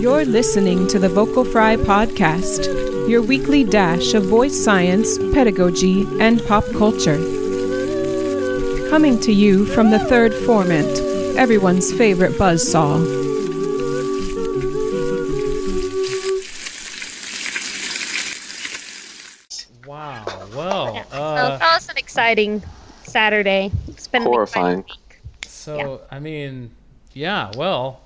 You're listening to the Vocal Fry Podcast, your weekly dash of voice science, pedagogy, and pop culture. Coming to you from the third formant, everyone's favorite buzzsaw. Wow. Well, So uh, that was an exciting Saturday. It's been Horrifying. exciting week. so I mean, yeah. Well,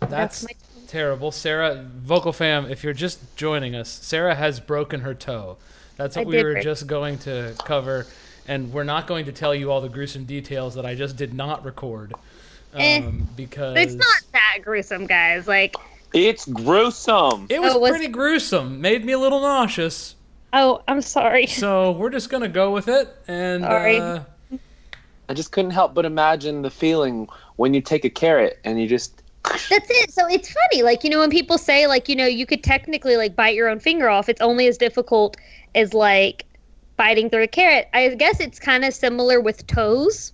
that's, That's terrible. Sarah, vocal fam, if you're just joining us, Sarah has broken her toe. That's what I we were break- just going to cover, and we're not going to tell you all the gruesome details that I just did not record. Um, Eh, because It's not that gruesome, guys. Like, It's gruesome. It was Oh, was- pretty gruesome. Made me a little nauseous. oh, I'm sorry. So we're just gonna go with it, and Sorry. uh, I just couldn't help but imagine the feeling when you take a carrot and you just. That's it. So it's funny, like you know, when people say like you know you could technically like bite your own finger off, it's only as difficult as like biting through a carrot. I guess it's kind of similar with toes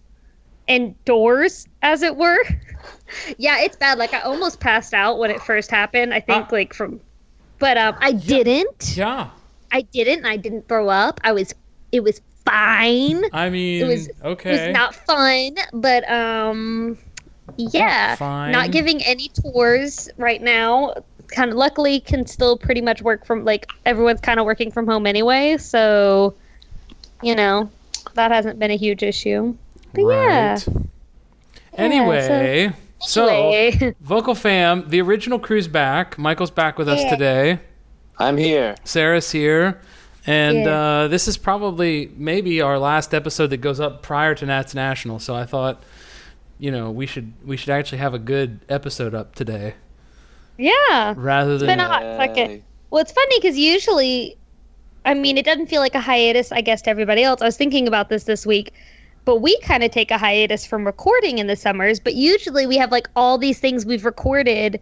and doors, as it were. yeah, it's bad. Like I almost passed out when it first happened. I think Ah. like from, but um, I didn't. yeah. I didn't. I didn't throw up. I was. It was fine. I mean, it was- okay. It was not fun, but um, yeah, Fine. not giving any tours right now. Kind of luckily can still pretty much work from like everyone's kind of working from home anyway, so you know that hasn't been a huge issue. But yeah, Right. Anyway, so, Anyway. vocal fam, the original crew's back. Michael's back with us Yeah. today. I'm here. Sarah's here. And Yeah. uh, this is probably maybe our last episode that goes up prior to Nats National. So I thought, you know, we should we should actually have a good episode up today yeah. rather than been a hot second. Well, it's funny because usually, I mean, it doesn't feel like a hiatus, I guess, to everybody else. I was thinking about this this week, but we kind of take a hiatus from recording in the summers. But usually, we have like all these things we've recorded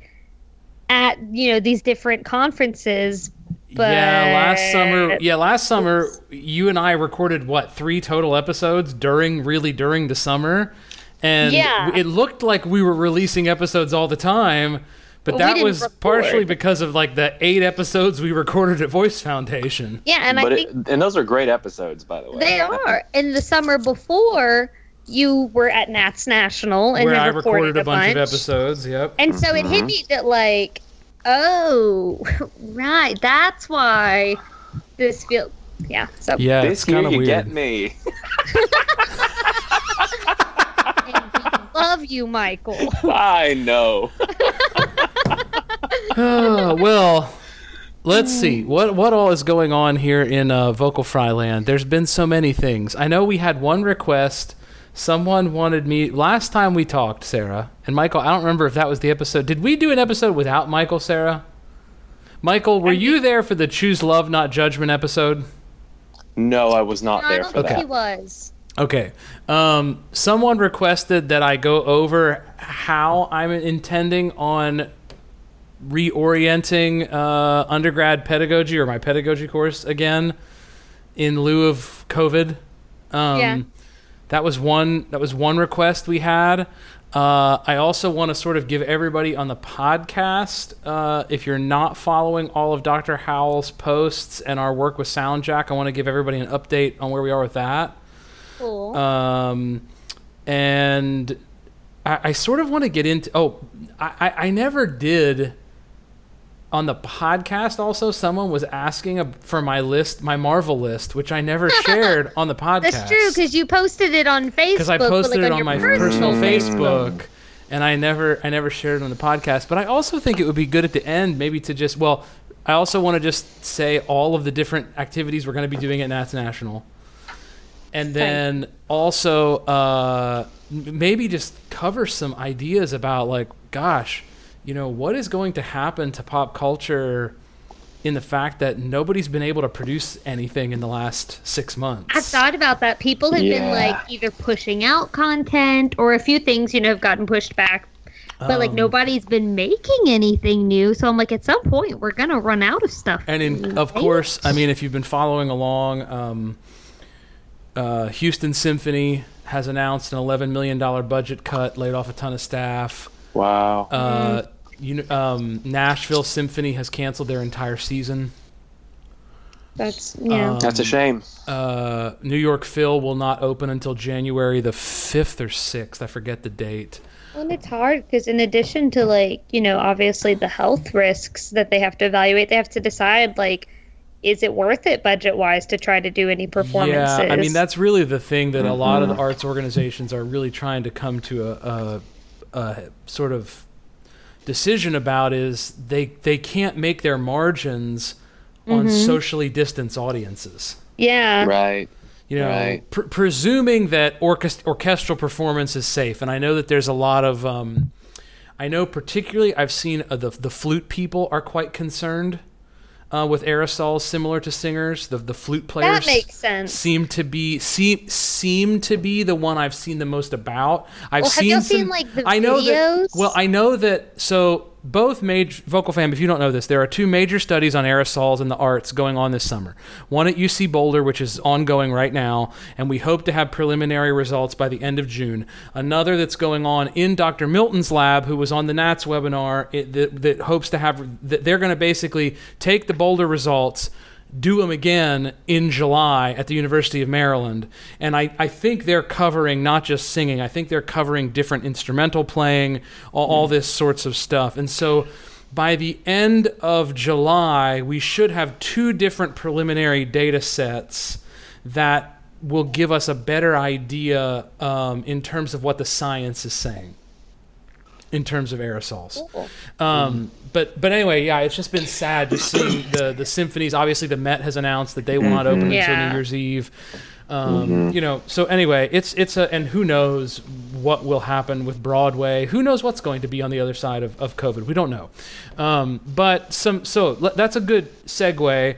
at you know these different conferences. But yeah, last summer. Yeah, last summer you and I recorded what three total episodes during really during the summer, and Yeah. it looked like we were releasing episodes all the time. But But we that didn't was partially because of like the eight episodes we recorded at Voice Foundation. yeah, and but I it, think and those are great episodes, by the way. they are. In the summer before, you were at Nats National and where had I recorded a bunch, of episodes. Yep. And so it hit mm-hmm. me that like, oh, right, that's why this feels yeah. So Yeah, This it's year kind of you weird. get me. love you, Michael. I know. Oh, well, let's see what what all is going on here in uh, Vocal Fry Land. There's been so many things. I know we had one request. Someone wanted me last time we talked, Sarah and Michael. I don't remember if that was the episode. Did we do an episode without Michael, Sarah? Michael, were you there for the Choose Love Not Judgment episode? No, I was not No, I there don't for think he was. Okay. Um, someone requested that I go over how I'm intending on reorienting uh, undergrad pedagogy or my pedagogy course again in lieu of COVID. Um, Yeah. That was one. That was one request we had. Uh, I also want to sort of give everybody on the podcast, uh, if you're not following all of Dr. Howell's posts and our work with SoundJack, I want to give everybody an update on where we are with that. Cool. Um, and I, I sort of want to get into. Oh, I, I- I never did. On the podcast, also, someone was asking a, for my list, my Marvel list, which I never shared on the podcast. That's true because you posted it on Facebook. because I posted like, it on your my personal personal Facebook, and I never, I never shared it on the podcast. But I also think it would be good at the end, maybe to just, well, I also want to just say all of the different activities we're going to be doing at Nats National, and then also uh, maybe just cover some ideas about like, gosh, you know, what is going to happen to pop culture in the fact that nobody's been able to produce anything in the last six months. I've thought about that. People have been like either pushing out content or a few things, you know, have gotten pushed back. But like Um, nobody's been making anything new. So I'm like, at some point, we're gonna run out of stuff. And in, of Right? course, I mean, if you've been following along, um, uh, Houston Symphony has announced an $11 million budget cut, laid off a ton of staff. Wow. Uh, you um, Nashville Symphony has canceled their entire season. That's yeah. Um, That's a shame. Uh, New York Phil will not open until January the 5th or 6th. I forget the date. Well, and it's hard because in addition to like you know obviously the health risks that they have to evaluate, they have to decide like is it worth it budget wise to try to do any performances? Yeah, I mean that's really the thing that a lot of the arts organizations are really trying to come to a, a, a sort of decision about is they they can't make their margins on socially distanced audiences. yeah. Right. You know, Right. pr- presuming that orchest- orchestral performance is safe, and I know that there's a lot of, um, I know particularly I've seen uh, the the flute people are quite concerned uh, with aerosols, similar to singers. The the flute players That makes sense. seem to be seem seem to be the one I've seen the most about. I've Well, seen some, seen, like, the I know that. Well, I know that. So both major vocal fam. If you don't know this, there are two major studies on aerosols in the arts going on this summer. One at UC Boulder, which is ongoing right now, and we hope to have preliminary results by the end of June. Another that's going on in Dr. Milton's lab, who was on the Nats webinar, it, that, that hopes to have. That they're going to basically take the Boulder results do them again in July at the University of Maryland. And I, I think they're covering not just singing, I think they're covering different instrumental playing, all, all this sorts of stuff. And so by the end of July, we should have two different preliminary data sets that will give us a better idea um, in terms of what the science is saying in terms of aerosols. Um, but but anyway, yeah, it's just been sad to see the the symphonies. Obviously, the Met has announced that they will not open until New Year's Eve. Um, You know, so anyway, it's it's a and who knows what will happen with Broadway? Who knows what's going to be on the other side of, of COVID? We don't know. Um, but some so le- that's a good segue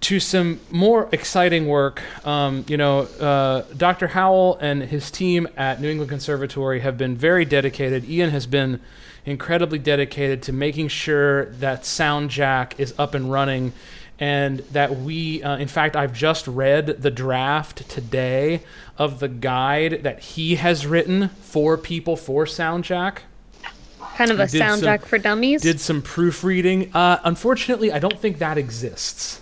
to some more exciting work. Um, you know, uh, Dr. Howell and his team at New England Conservatory have been very dedicated. Ian has been incredibly dedicated to making sure that SoundJack is up and running. And that we, uh, in fact, I've just read the draft today of the guide that he has written for people for SoundJack Kind of a did some- for dummies. did some proofreading. Uh, unfortunately, I don't think that exists.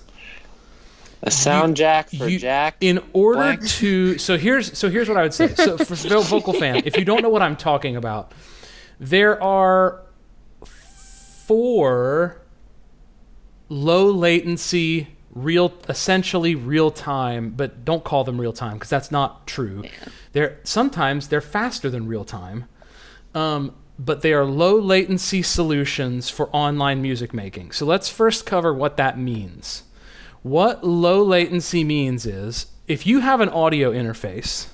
A sound jack for You- Jack. In order blank. to so here's so here's what I would say. So for vocal fan, if you don't know what I'm talking about, there are four low latency real essentially real time but don't call them real time because that's not true. They're sometimes they're faster than real time um, but they are low latency solutions for online music making. So let's first cover what that means. What low latency means is if you have an audio interface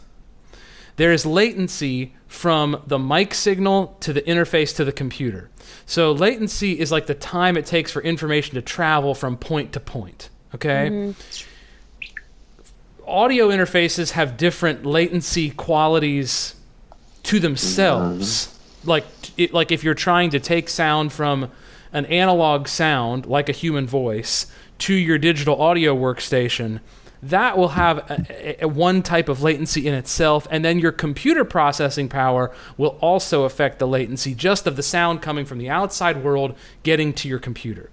there is latency from the mic signal to the interface to the computer. So latency is like the time it takes for information to travel from point to point. Okay? Mm-hmm. Audio interfaces have different latency qualities to themselves. Mm-hmm. Like it, like if you're trying to take sound from an analog sound like a human voice to your digital audio workstation, that will have a, a- a one type of latency in itself, and then your computer processing power will also affect the latency just of the sound coming from the outside world getting to your computer.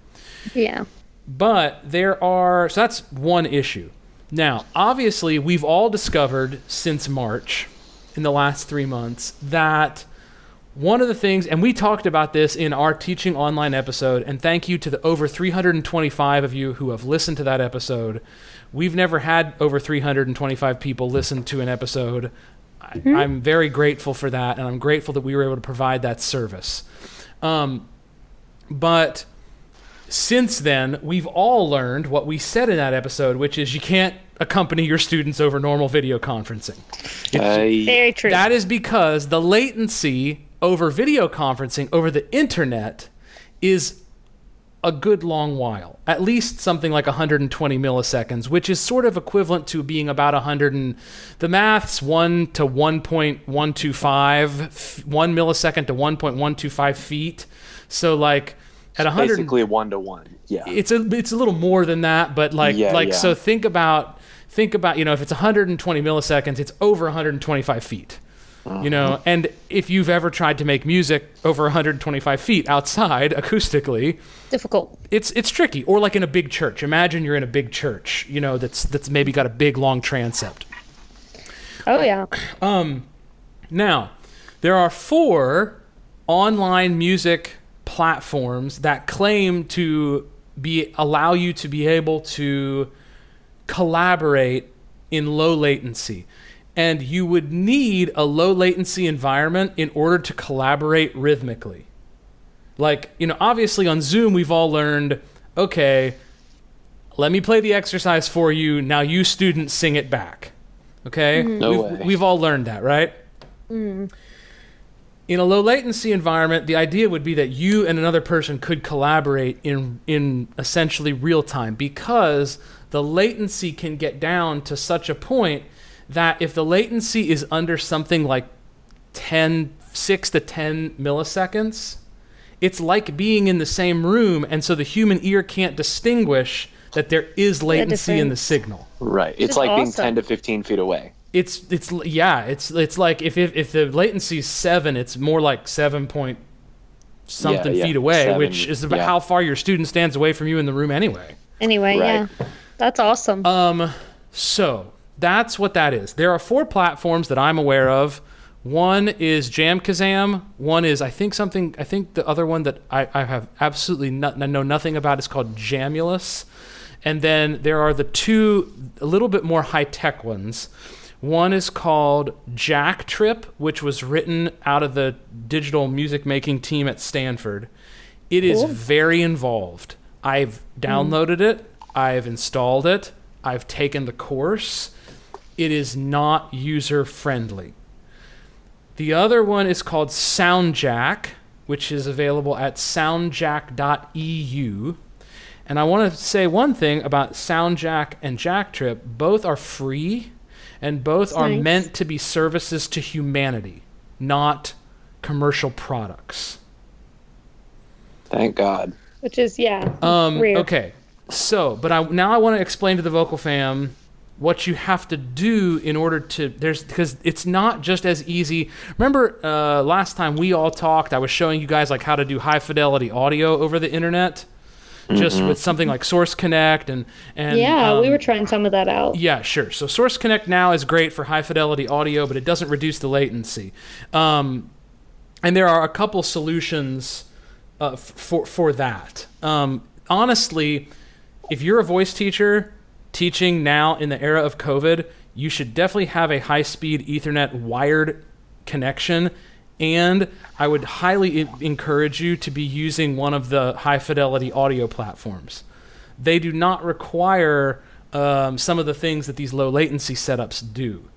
yeah. But there are, so that's one issue. Now, obviously, we've all discovered since March, in the last three months, that one of the things, and we talked about this in our teaching online episode, and thank you to the over 325 of you who have listened to that episode. We've never had over 325 people listen to an episode. I, I'm very grateful for that, and I'm grateful that we were able to provide that service. Um, but since then, we've all learned what we said in that episode, which is you can't accompany your students over normal video conferencing. Uh, Very true. That is because the latency over video conferencing over the internet is a good long while. At least something like 120 milliseconds, which is sort of equivalent to being about 100 and the math's 1 to 1.125 1 millisecond to 1.125 feet. So like at 100 Basically one to one. Yeah. it's a it's a little more than that, but like Yeah, like yeah. so think about think about you know if it's 120 milliseconds, it's over 125 feet. You know, Uh-huh. and if you've ever tried to make music over 125 feet outside acoustically, Difficult. it's it's tricky. Or like in a big church. Imagine you're in a big church, you know, that's that's maybe got a big long transept. Oh yeah. Um Now, there are four online music platforms that claim to be allow you to be able to collaborate in low latency. And you would need a low latency environment in order to collaborate rhythmically. Like, you know, obviously on Zoom we've all learned, okay, let me play the exercise for you. Now you students sing it back. Okay? Mm-hmm. No we've, way. we've all learned that, right? Mm-hmm. In a low latency environment, the idea would be that you and another person could collaborate in in essentially real time because the latency can get down to such a point that if the latency is under something like 10 6 to 10 milliseconds, it's like being in the same room and so the human ear can't distinguish that there is latency in the signal Right. It's is like being 10 to 15 feet away. it's it's yeah it's it's like if if, if the latency is seven it's more like seven point something yeah, feet away seven, which is about yeah. how far your student stands away from you in the room anyway Anyway, Right. yeah. That's awesome. um so that's what that is. There are four platforms that i'm aware of. One is jamkazam. One is i think something i think the other one that i, I have absolutely no, know nothing about is called jamulus. And then there are the two a little bit more high-tech ones. One is called jack trip which was written out of the digital music making team at stanford. It is Cool. very involved. I've hmm. downloaded it. I've installed it. I've taken the course it is not user friendly the other one is called soundjack which is available at soundjack.eu and I want to say one thing about Soundjack and Jacktrip. Both are free and both are Nice. meant to be services to humanity, not commercial products. Thank God. Which is yeah. Um, rare. okay, so but I now I want to explain to the vocal fam what you have to do in order to there's because it's not just as easy. Remember uh, last time we all talked, I was showing you guys like how to do high fidelity audio over the internet, just with something like Source Connect and and Yeah, we um, were trying some of that out. yeah, sure. So Source Connect now is great for high fidelity audio, but it doesn't reduce the latency. Um, and there are a couple solutions uh, f- for for that. Um, honestly, if you're a voice teacher teaching now in the era of COVID, you should definitely have a high speed Ethernet wired connection. And I would highly en- encourage you to be using one of the high fidelity audio platforms. They do not require um, some of the things that these low latency setups do.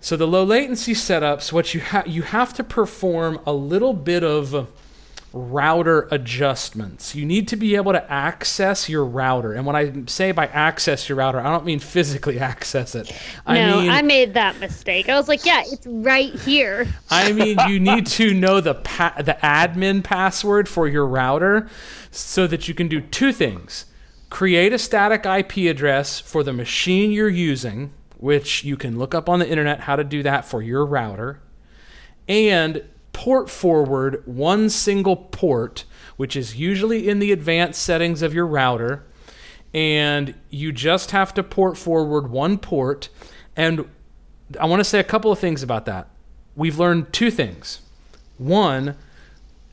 So the low latency setups, what you have you have to perform a little bit of router adjustments. You need to be able to access your router. And when I say by access your router, I don't mean physically access it. I no, mean I made that mistake. I was like, yeah, it's right here. I mean, you need to know the pa- the admin password for your router so that you can do two things. Create a static IP address for the machine you're using, which you can look up on the internet how to do that for your router, and port forward one single port, which is usually in the advanced settings of your router, and you just have to port forward one port. And I want to say a couple of things about that. We've learned two things. One,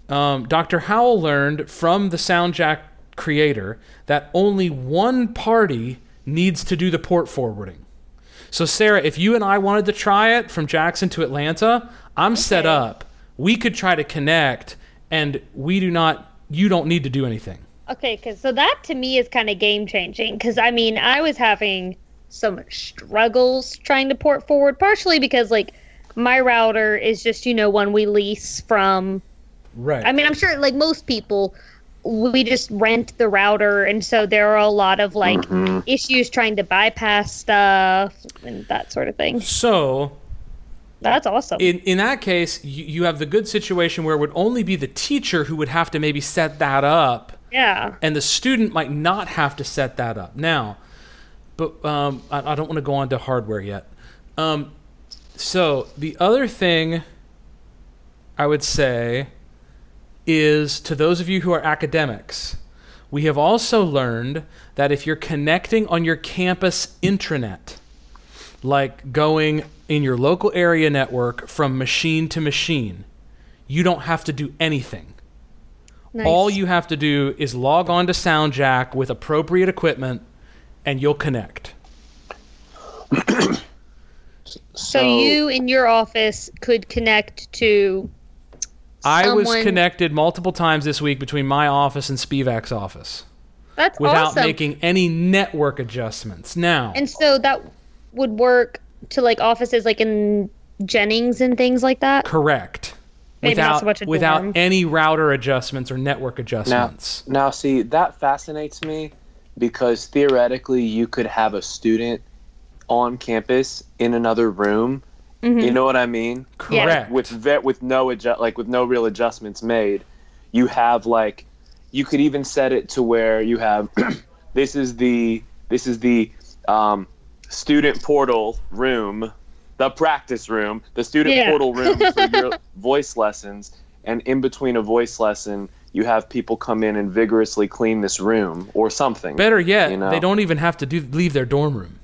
um, Dr. Howell learned from the SoundJack creator that only one party needs to do the port forwarding. So, Sarah, if you and I wanted to try it from Jackson to Atlanta, I'm set up. We could try to connect, and we do not. You don't need to do anything. Okay, because so that to me is kind of game changing. Because I mean, I was having so much struggles trying to port forward, partially because like my router is just you know one we lease from. Right. I mean, I'm sure like most people, we just rent the router, and so there are a lot of like mm-hmm. issues trying to bypass stuff and that sort of thing. So, That's awesome. In in that case, you, you have the good situation where it would only be the teacher who would have to maybe set that up, yeah. and the student might not have to set that up. Now, but um, I, I don't want to go on to hardware yet. Um, so the other thing I would say is to those of you who are academics, we have also learned that if you're connecting on your campus intranet, like going in your local area network from machine to machine, you don't have to do anything. Nice. All you have to do is log on to SoundJack with appropriate equipment and you'll connect. so you in your office could connect to I was connected multiple times this week between my office and Spivak's office that's without awesome. making any network adjustments. Now, and so that would work to like offices like in Jennings and things like that. correct. Maybe not without so much a without dorm. any router adjustments or network adjustments. now, see, that fascinates me because theoretically, you could have a student on campus in another room. Mm-hmm. You know what I mean? Yeah. correct. With ve- with no adjust like with no real adjustments made, you have like you could even set it to where you have this is the this is the um, student portal room, the practice room, the student Yeah. portal room for your voice lessons, and in between a voice lesson, you have people come in and vigorously clean this room or something. Better yet, you know? they don't even have to do leave their dorm room.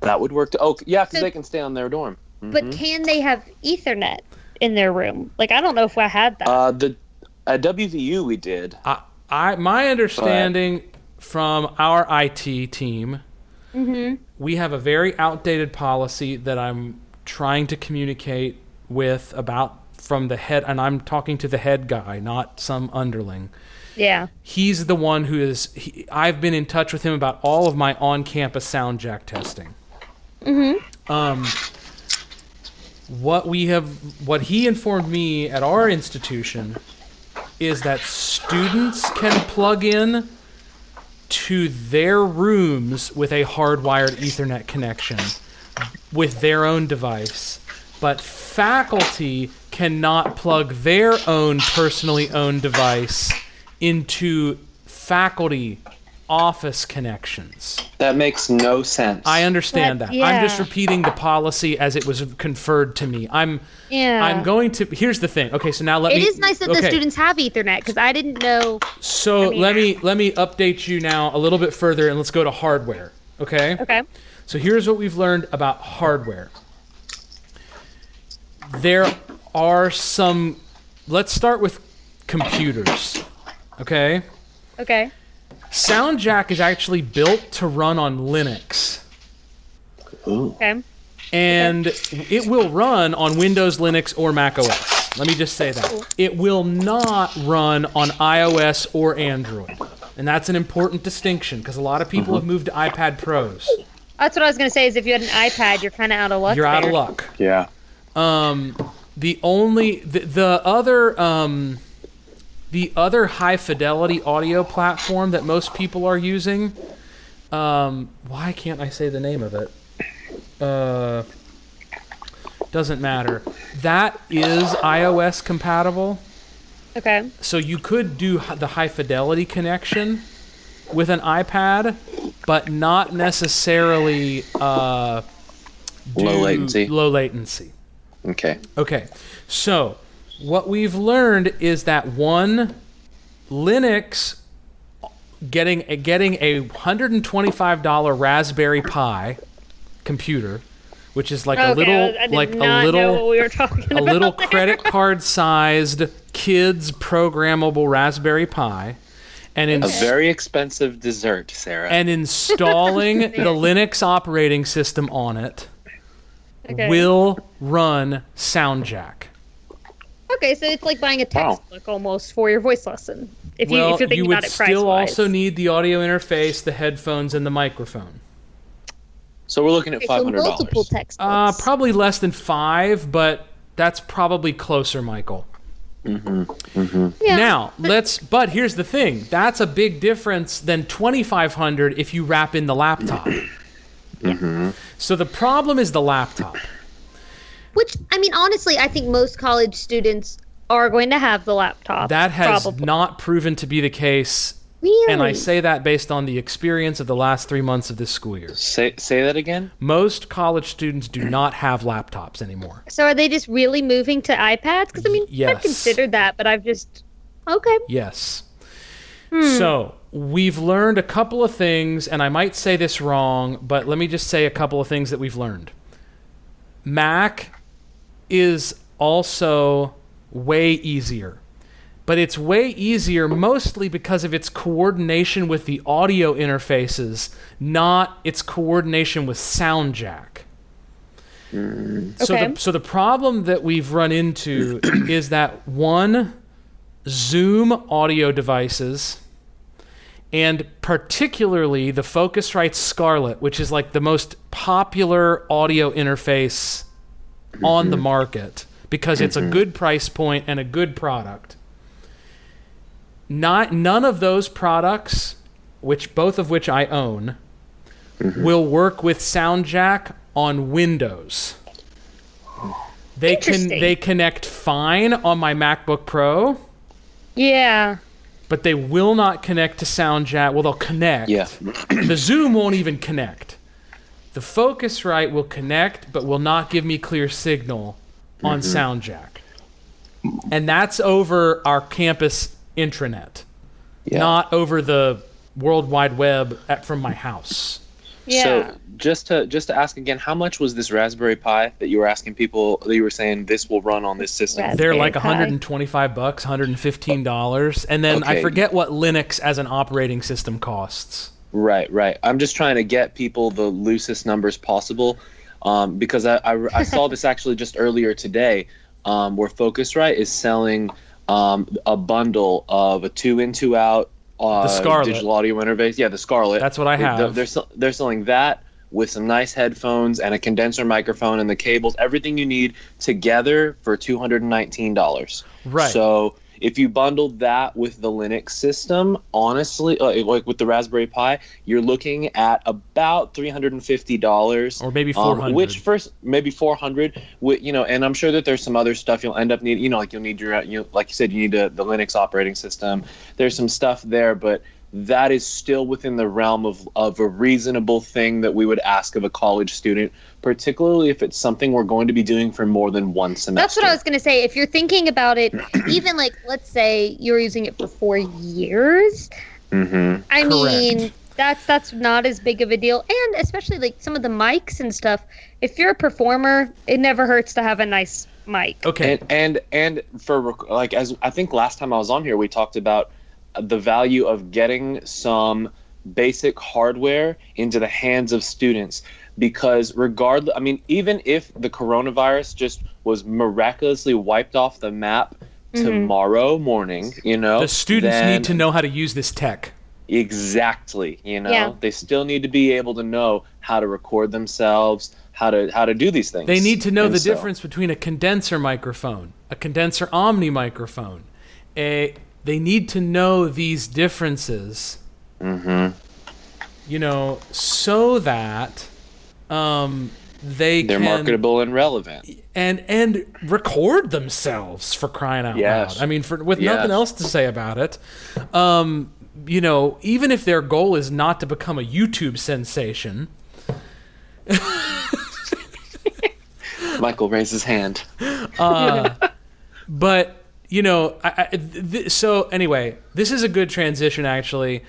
That would work. To, oh, yeah, because So- they can stay on their dorm. But can they have Ethernet in their room? Like I don't know if I had that. Uh, the at WVU we did. I, I my understanding from our IT team, we have a very outdated policy that I'm trying to communicate with about from the head, and I'm talking to the head guy, not some underling. yeah. He's the one who is. He, I've been in touch with him about all of my on-campus SoundJack testing. Hmm. Um, what we have, what he informed me at our institution, is that students can plug in to their rooms with a hardwired Ethernet connection with their own device, but faculty cannot plug their own personally owned device into faculty office connections. That makes no sense. I understand But, that. I'm just repeating the policy as it was conferred to me. I'm Yeah. I'm going to here's the thing. Okay, so now let It me is nice that the students have Ethernet because I didn't know. So I mean- let me let me update you now a little bit further and let's go to hardware. Okay? Okay. So here's what we've learned about hardware. There are some let's start with computers. Okay? Okay. SoundJack is actually built to run on Linux. Okay. and it will run on Windows, Linux, or Mac OS. Let me just say that. It will not run on iOS or Android. And that's an important distinction because a lot of people have moved to iPad Pros. That's what I was gonna say. Is if you had an iPad, you're kind of out of luck. You're out of luck. Yeah. Um, the only the, the other um, the other high fidelity audio platform that most people are using. Um, why can't I say the name of it? Uh, doesn't matter. That is iOS compatible, Okay. so you could do the high fidelity connection with an iPad, but not necessarily uh, Low latency. Low latency. Okay. Okay, so what we've learned is that one, Linux getting a, getting a hundred and twenty five dollar Raspberry Pi computer, which is like a little I did like a not know what little we were talking a about. little there. credit card sized kids programmable Raspberry Pi, and in, A very expensive dessert, Sarah. and installing the Linux operating system on it Okay. will run SoundJack. Okay, so it's like buying a Wow. textbook almost for your voice lesson. If you well, if you're thinking you would about it price still wise. also need the audio interface, the headphones, and the microphone. so we're looking at Okay, five so multiple textbooks. Uh, probably less than five, but that's probably closer, Michael. Mm-hmm. Yeah. Now let's. But here's the thing: that's a big difference than twenty five hundred if you wrap in the laptop. Mm-hmm. So the problem is the laptop. Which I mean, honestly, I think most college students are going to have the laptop. That has probably. not proven to be the case, really. and I say that based on the experience of the last three months of this school year. Say say that again. Most college students do not have laptops anymore. so are they just really moving to iPads? Because I mean, Yes. I've considered that, but I've just okay. Yes. Hmm. So we've learned a couple of things, and I might say this wrong, but let me just say a couple of things that we've learned. Mac is also way easier, but it's way easier mostly because of its coordination with the audio interfaces, not its coordination with SoundJack. Mm. So, Okay. the, so the problem that we've run into is that one, Zoom audio devices, and particularly the Focusrite Scarlett, which is like the most popular audio interface on the mm-hmm. market because it's a mm-hmm. good price point and a good product. Not none of those products, which both of which I own, mm-hmm. will work with SoundJack on Windows. They can they connect fine on my MacBook Pro Yeah. but they will not connect to SoundJack. Well, they'll connect. Yeah. the Zoom won't even connect. The Focusrite will connect, but will not give me clear signal on mm-hmm. SoundJack. And that's over our campus intranet, Yeah. not over the World Wide Web at, from my house. Yeah. So just to just to ask again, how much was this Raspberry Pi that you were asking people that you were saying this will run on this system? Ras- They're Raspberry like Pi. 125 bucks, 115 dollars, and then I forget what Linux as an operating system costs. Right, right. I'm just trying to get people the loosest numbers possible, um, because I, I, I saw this actually just earlier today, um, where Focusrite is selling um, a bundle of a two in two out uh, Scarlett. digital audio interface. Yeah, the Scarlett. That's what I They're- have. They're sell- they're selling that with some nice headphones and a condenser microphone and the cables, everything you need together for two hundred and nineteen dollars. Right. So if you bundled that with the Linux system, honestly, uh, like with the Raspberry Pi, you're looking at about three hundred and fifty dollars, Or maybe um, 400. which first maybe four hundred. You know, and I'm sure that there's some other stuff you'll end up needing. You know, like you'll need your, you like you said, you need a, the Linux operating system. There's some stuff there, but that is still within the realm of, of a reasonable thing that we would ask of a college student, particularly if it's something we're going to be doing for more than one semester. That's what I was going to say. If you're thinking about it, even like, let's say you're using it for four years, Mm-hmm. I Correct. mean, that's that's not as big of a deal. And especially like some of the mics and stuff. If you're a performer, it never hurts to have a nice mic. Okay. And and and for like as I think last time I was on here, we talked about the value of getting some basic hardware into the hands of students because regardless, I mean, even if the coronavirus just was miraculously wiped off the map mm-hmm. tomorrow morning, you know, the students then- need to know how to use this tech. exactly you know Yeah. they still need to be able to know how to record themselves how to how to do these things They need to know And the so- difference between a condenser microphone, a condenser omni microphone. A, they need to know these differences. Mhm. You know, so that um, they they're can marketable and relevant and and record themselves for crying out Yes. loud. I mean, for with Yes. nothing else to say about it. Um, you know, even if their goal is not to become a YouTube sensation, michael raises his hand but you know I, I, th- so anyway this is a good transition actually.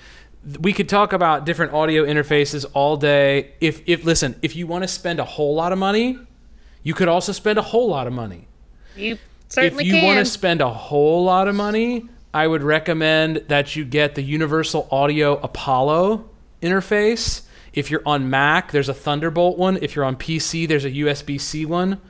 We could talk about different audio interfaces all day. If if listen if you want to spend a whole lot of money you could also spend a whole lot of money. You certainly if you want to spend a whole lot of money i would recommend that you get the universal audio apollo interface. If you're on mac there's a thunderbolt one. If you're on pc there's a usb-c one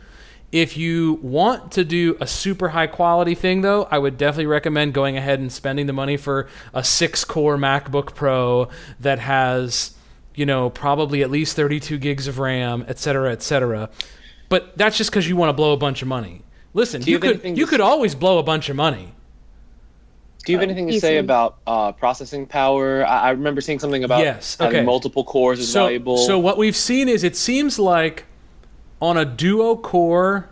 if you want to do a super high quality thing though i would definitely recommend going ahead and spending the money for a six core macbook pro that has you know probably at least 32 gigs of ram et cetera et cetera but that's just because you want to blow a bunch of money listen you you, could you to could always blow a bunch of money Do you have anything to say about uh, processing power? I, I remember seeing something about Yes, having okay. multiple cores is so, valuable. so what we've seen is it seems like on a duo core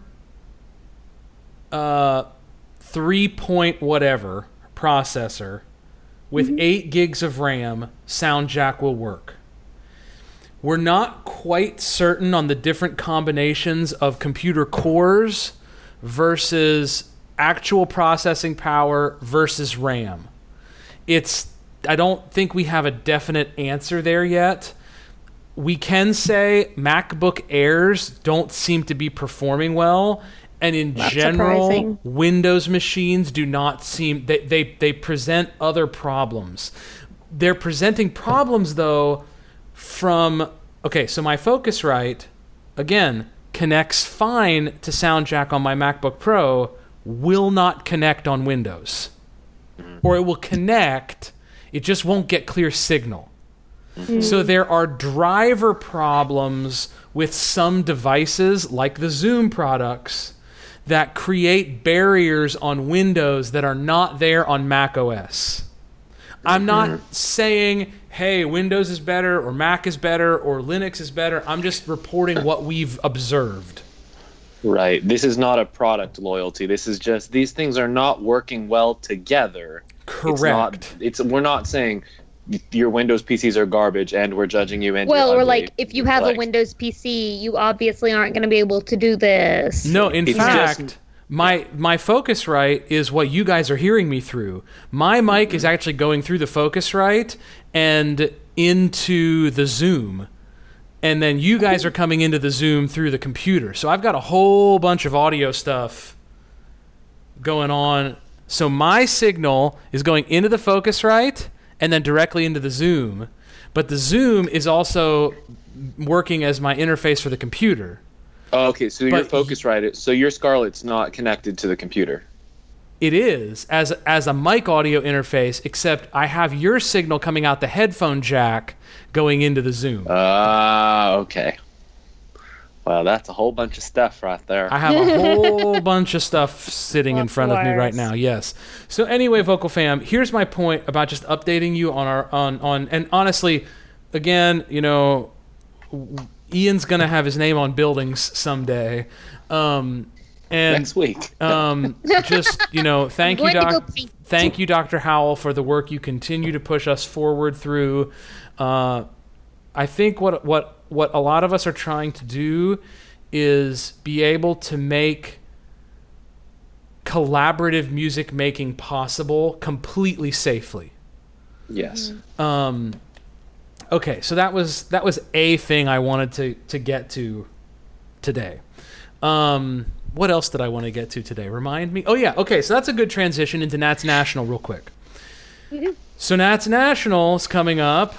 uh, three point whatever processor with eight gigs of RAM, SoundJack will work. We're not quite certain on the different combinations of computer cores versus actual processing power versus RAM. It's I don't think we have a definite answer there yet. We can say MacBook Airs don't seem to be performing well and in Not general surprising. Windows machines do not seem they, they they present other problems. They're presenting problems though from okay, so my Focusrite again connects fine to SoundJack on my MacBook Pro, will not connect on Windows. Hmm. Or it will connect, it just won't get clear signal. So mm. there are driver problems with some devices like the Zoom products that create barriers on Windows that are not there on Mac OS. I'm mm-hmm. not saying, hey, Windows is better or Mac is better or Linux is better. I'm just reporting what we've observed. Right. This is not a product loyalty. This is just these things are not working well together. It's not. Correct. It's we're not saying your Windows PCs are garbage and we're judging you and Well, you're or like if you have Like, a Windows PC, you obviously aren't going to be able to do this. No, in It's fact, just- my my Focusrite is what you guys are hearing me through. My mic is actually going through the Focusrite and into the Zoom. And then you guys are coming into the Zoom through the computer. So I've got a whole bunch of audio stuff going on. So my signal is going into the focus Focusrite and then directly into the Zoom. But the Zoom is also working as my interface for the computer. Oh, okay, so your But- Focusrite. So your Scarlett's not connected to the computer. It is as as a mic audio interface, except I have your signal coming out the headphone jack going into the Zoom. Ah, okay. Well, that's a whole bunch of stuff right there. I have a whole bunch of stuff sitting in Lots of front of me right now. Yes. So anyway, vocal fam, here's my point about just updating you on our on on and honestly, again, you know, Ian's gonna have his name on buildings someday, um, and Next week. um, just you know, thank you, Going to Doc. Thank you, Dr. Howell, for the work you continue to push us forward through. Uh, I think what what what a lot of us are trying to do is be able to make collaborative music making possible completely safely. yes. Um, okay, so that was that was a thing I wanted to to get to today. Um, what else did I want to get to today? Remind me. Oh yeah, okay. So that's a good transition into Nats National, real quick. So Nats National is coming up.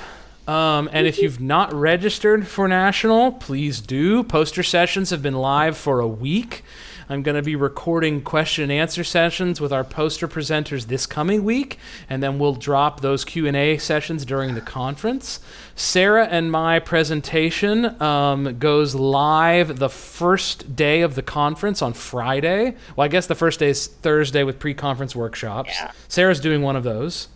Um, and if you've not registered for National, please do. Poster sessions have been live for a week. I'm going to be recording question and answer sessions with our poster presenters this coming week, and then we'll drop those Q&A sessions during the conference. Sarah and my presentation um, goes live the first day of the conference on Friday. Well, I guess the first day is Thursday with pre-conference workshops. Yeah. Sarah's doing one of those.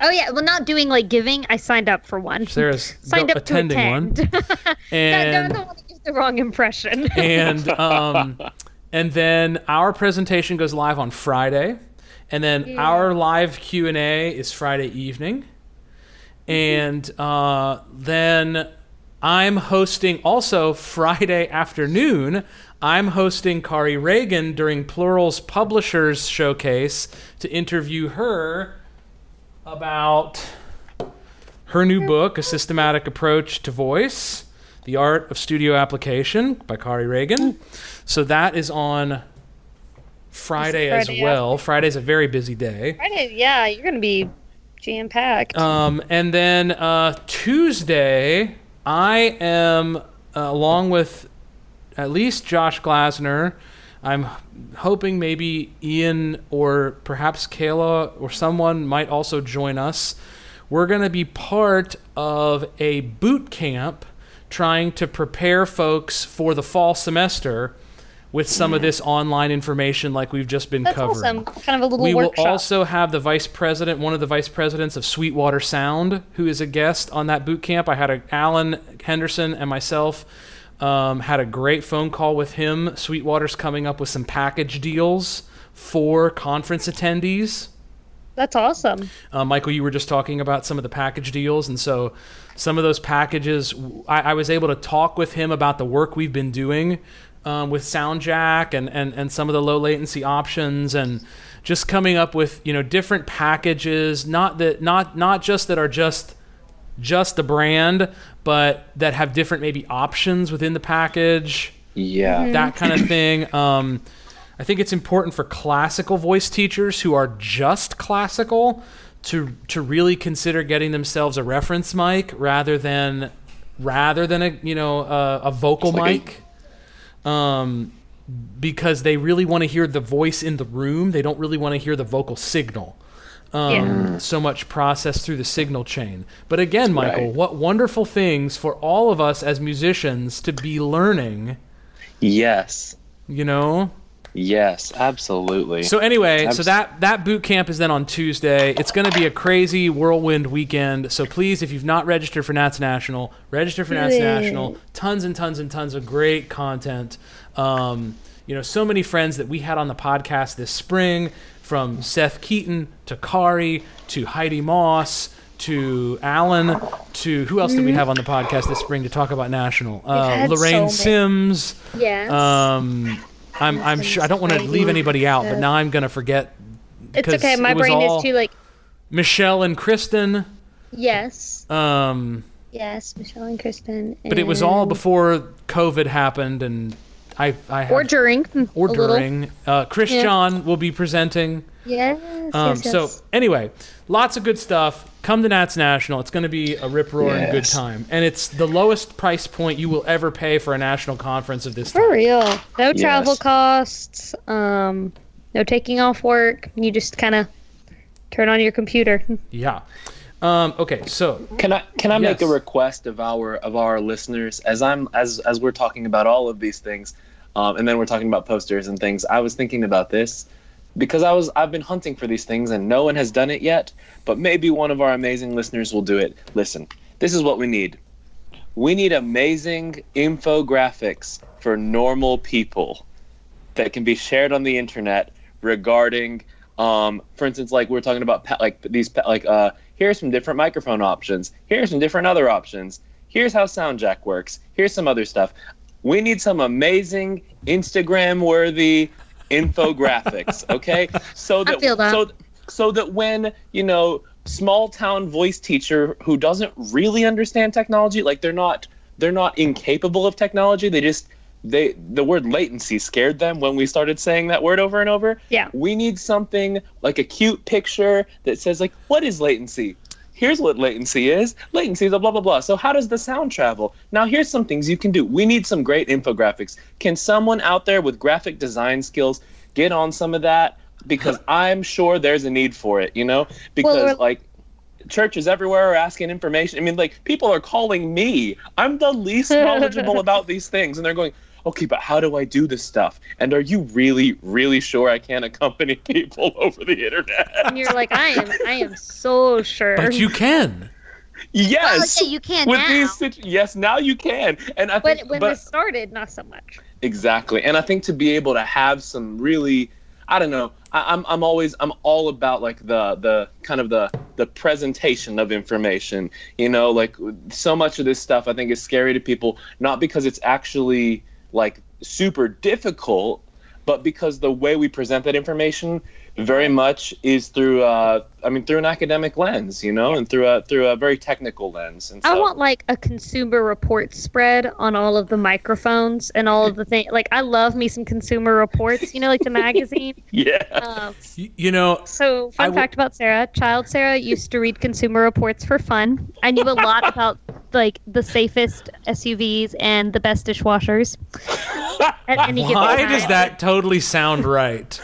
Oh yeah, well, not doing like giving. I signed up for one. Sarah's signed go- up to attending one. attend. I And don't want to give the wrong impression. and um, and then our presentation goes live on Friday, and then Yeah. our live Q and A is Friday evening, and uh, then I'm hosting also Friday afternoon. I'm hosting Kari Ragan during Plural's Publishers Showcase to interview her about her new book, A Systematic Approach to Voice The Art of Studio Application by Kari Ragan. So that is on Friday, as Friday well. Friday's a very busy day. Friday, yeah, you're gonna be jam packed. Um, and then uh, Tuesday, I am, uh, along with at least Josh Glasner, I'm hoping maybe Ian or perhaps Kayla or someone might also join us. We're going to be part of a boot camp trying to prepare folks for the fall semester with some of this online information like we've just been That's covering awesome. Kind of a little we workshop. will also have the vice president, one of the vice presidents of Sweetwater Sound, who is a guest on that boot camp. I had a, Allen Henderson and myself Um, had a great phone call with him. Sweetwater's coming up with some package deals for conference attendees. That's awesome. Uh, Michael, you were just talking about some of the package deals, and so some of those packages, I, I was able to talk with him about the work we've been doing um, with SoundJack and, and and some of the low latency options, and just coming up with you know different packages, not that not not just that are just just the brand, but that have different maybe options within the package Yeah. that kind of thing. Um, I think it's important for classical voice teachers who are just classical to to really consider getting themselves a reference mic rather than rather than a you know a, a vocal Just like a- mic. um, because they really want to hear the voice in the room. They don't really want to hear the vocal signal. Um, Yeah. So much process through the signal chain. But again, Michael, Right. what wonderful things for all of us as musicians to be learning. Yes. You know, Yes. Absolutely. So anyway, so that that boot camp is then on Tuesday. It's going to be a crazy whirlwind weekend. So please, if you've not registered for Nats National, register for Nats National. Tons and tons and tons of great content. Um, you know, so many friends that we had on the podcast this spring, from Seth Keaton to Kari to Heidi Moss to Allen to who else did we have on the podcast this spring to talk about National? Uh, Mm-hmm. so Lorraine. Sims. Yes. Um, I'm I'm sure I don't want to leave anybody out, but now I'm gonna forget. it's okay. My it was brain all is too like Michelle and Kristen. yes, Um, yes, Michelle and Kristen. but it was all before COVID happened, and I I have, or during or a little. during. Uh, Chris Yeah. John will be presenting. Yes. Um, yes, So anyway, lots of good stuff. Come to Nats National. It's going to be a rip roaring good time, and it's the lowest price point you will ever pay for a national conference of this type. For type. real. No travel costs. Um, no taking off work. You just kind of turn on your computer. Yeah. Um, okay, so Can I can I make a request of our of our listeners as I'm as as we're talking about all of these things, um, and then we're talking about posters and things. I was thinking about this because I was I've been hunting for these things and no one has done it yet. But maybe one of our amazing listeners will do it. Listen, this is what we need. We need amazing infographics for normal people that can be shared on the internet regarding um, for instance like we're talking about like these like uh here's some different microphone options here's some different other options here's how SoundJack works here's some other stuff we need some amazing instagram worthy infographics okay so that, that. so so that when you know small town voice teacher who doesn't really understand technology like they're not they're not incapable of technology they just they the word latency scared them when we started saying that word over and over Yeah. we need something like a cute picture that says like what is latency here's what latency is. Latency is a blah blah blah. So how does the sound travel? Now here's some things you can do. We need some great infographics. Can someone out there with graphic design skills get on some of that? Because i'm sure there's a need for it you know? Because we're- like churches everywhere are asking information. I mean like people are calling me. I'm the least knowledgeable about these things and they're going okay but how do i do this stuff and are you really really sure i can't accompany people over the internet And you're like, I am. I am so sure. but you can. Yes. Oh, yeah, you can with now. these situ- yes, now you can. And I But think when but, this started, not so much. exactly. And I think to be able to have some really I don't know. I, I'm I'm always I'm all about like the the kind of the the presentation of information. You know, like so much of this stuff I think is scary to people, not because it's actually like super difficult, but because the way we present that information very much is through uh I mean through an academic lens, you know, and through a through a very technical lens. And so I want like a consumer report spread on all of the microphones and all of the things. Like, I love me some consumer reports. You know, like the magazine. yeah. Um, You know, So, fun I w- fact about Sarah: Child Sarah used to read Consumer Reports for fun. I knew a lot about like the safest SUVs and the best dishwashers. At any why time. does that totally sound right?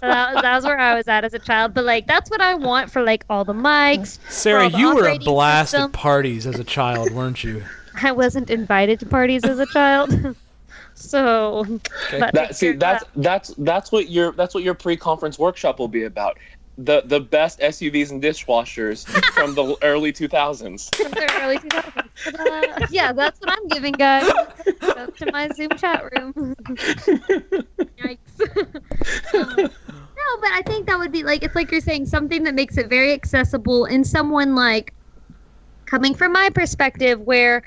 So that, was- that was where I was at as a child. But like, that's what I want for like all the mics. Sarah, the you were a blast system. at parties as a child, weren't you? I wasn't invited to parties as a child. so that that see care that's that. that's that's what your that's what your pre-conference workshop will be about the the best SUVs and dishwashers from the early 2000s From the early 2000s. Ta-da. yeah, that's what I'm giving, guys. Up to my Zoom chat room. Yikes. Um, no, but I think that would be like it's like you're saying something that makes it very accessible and someone like coming from my perspective where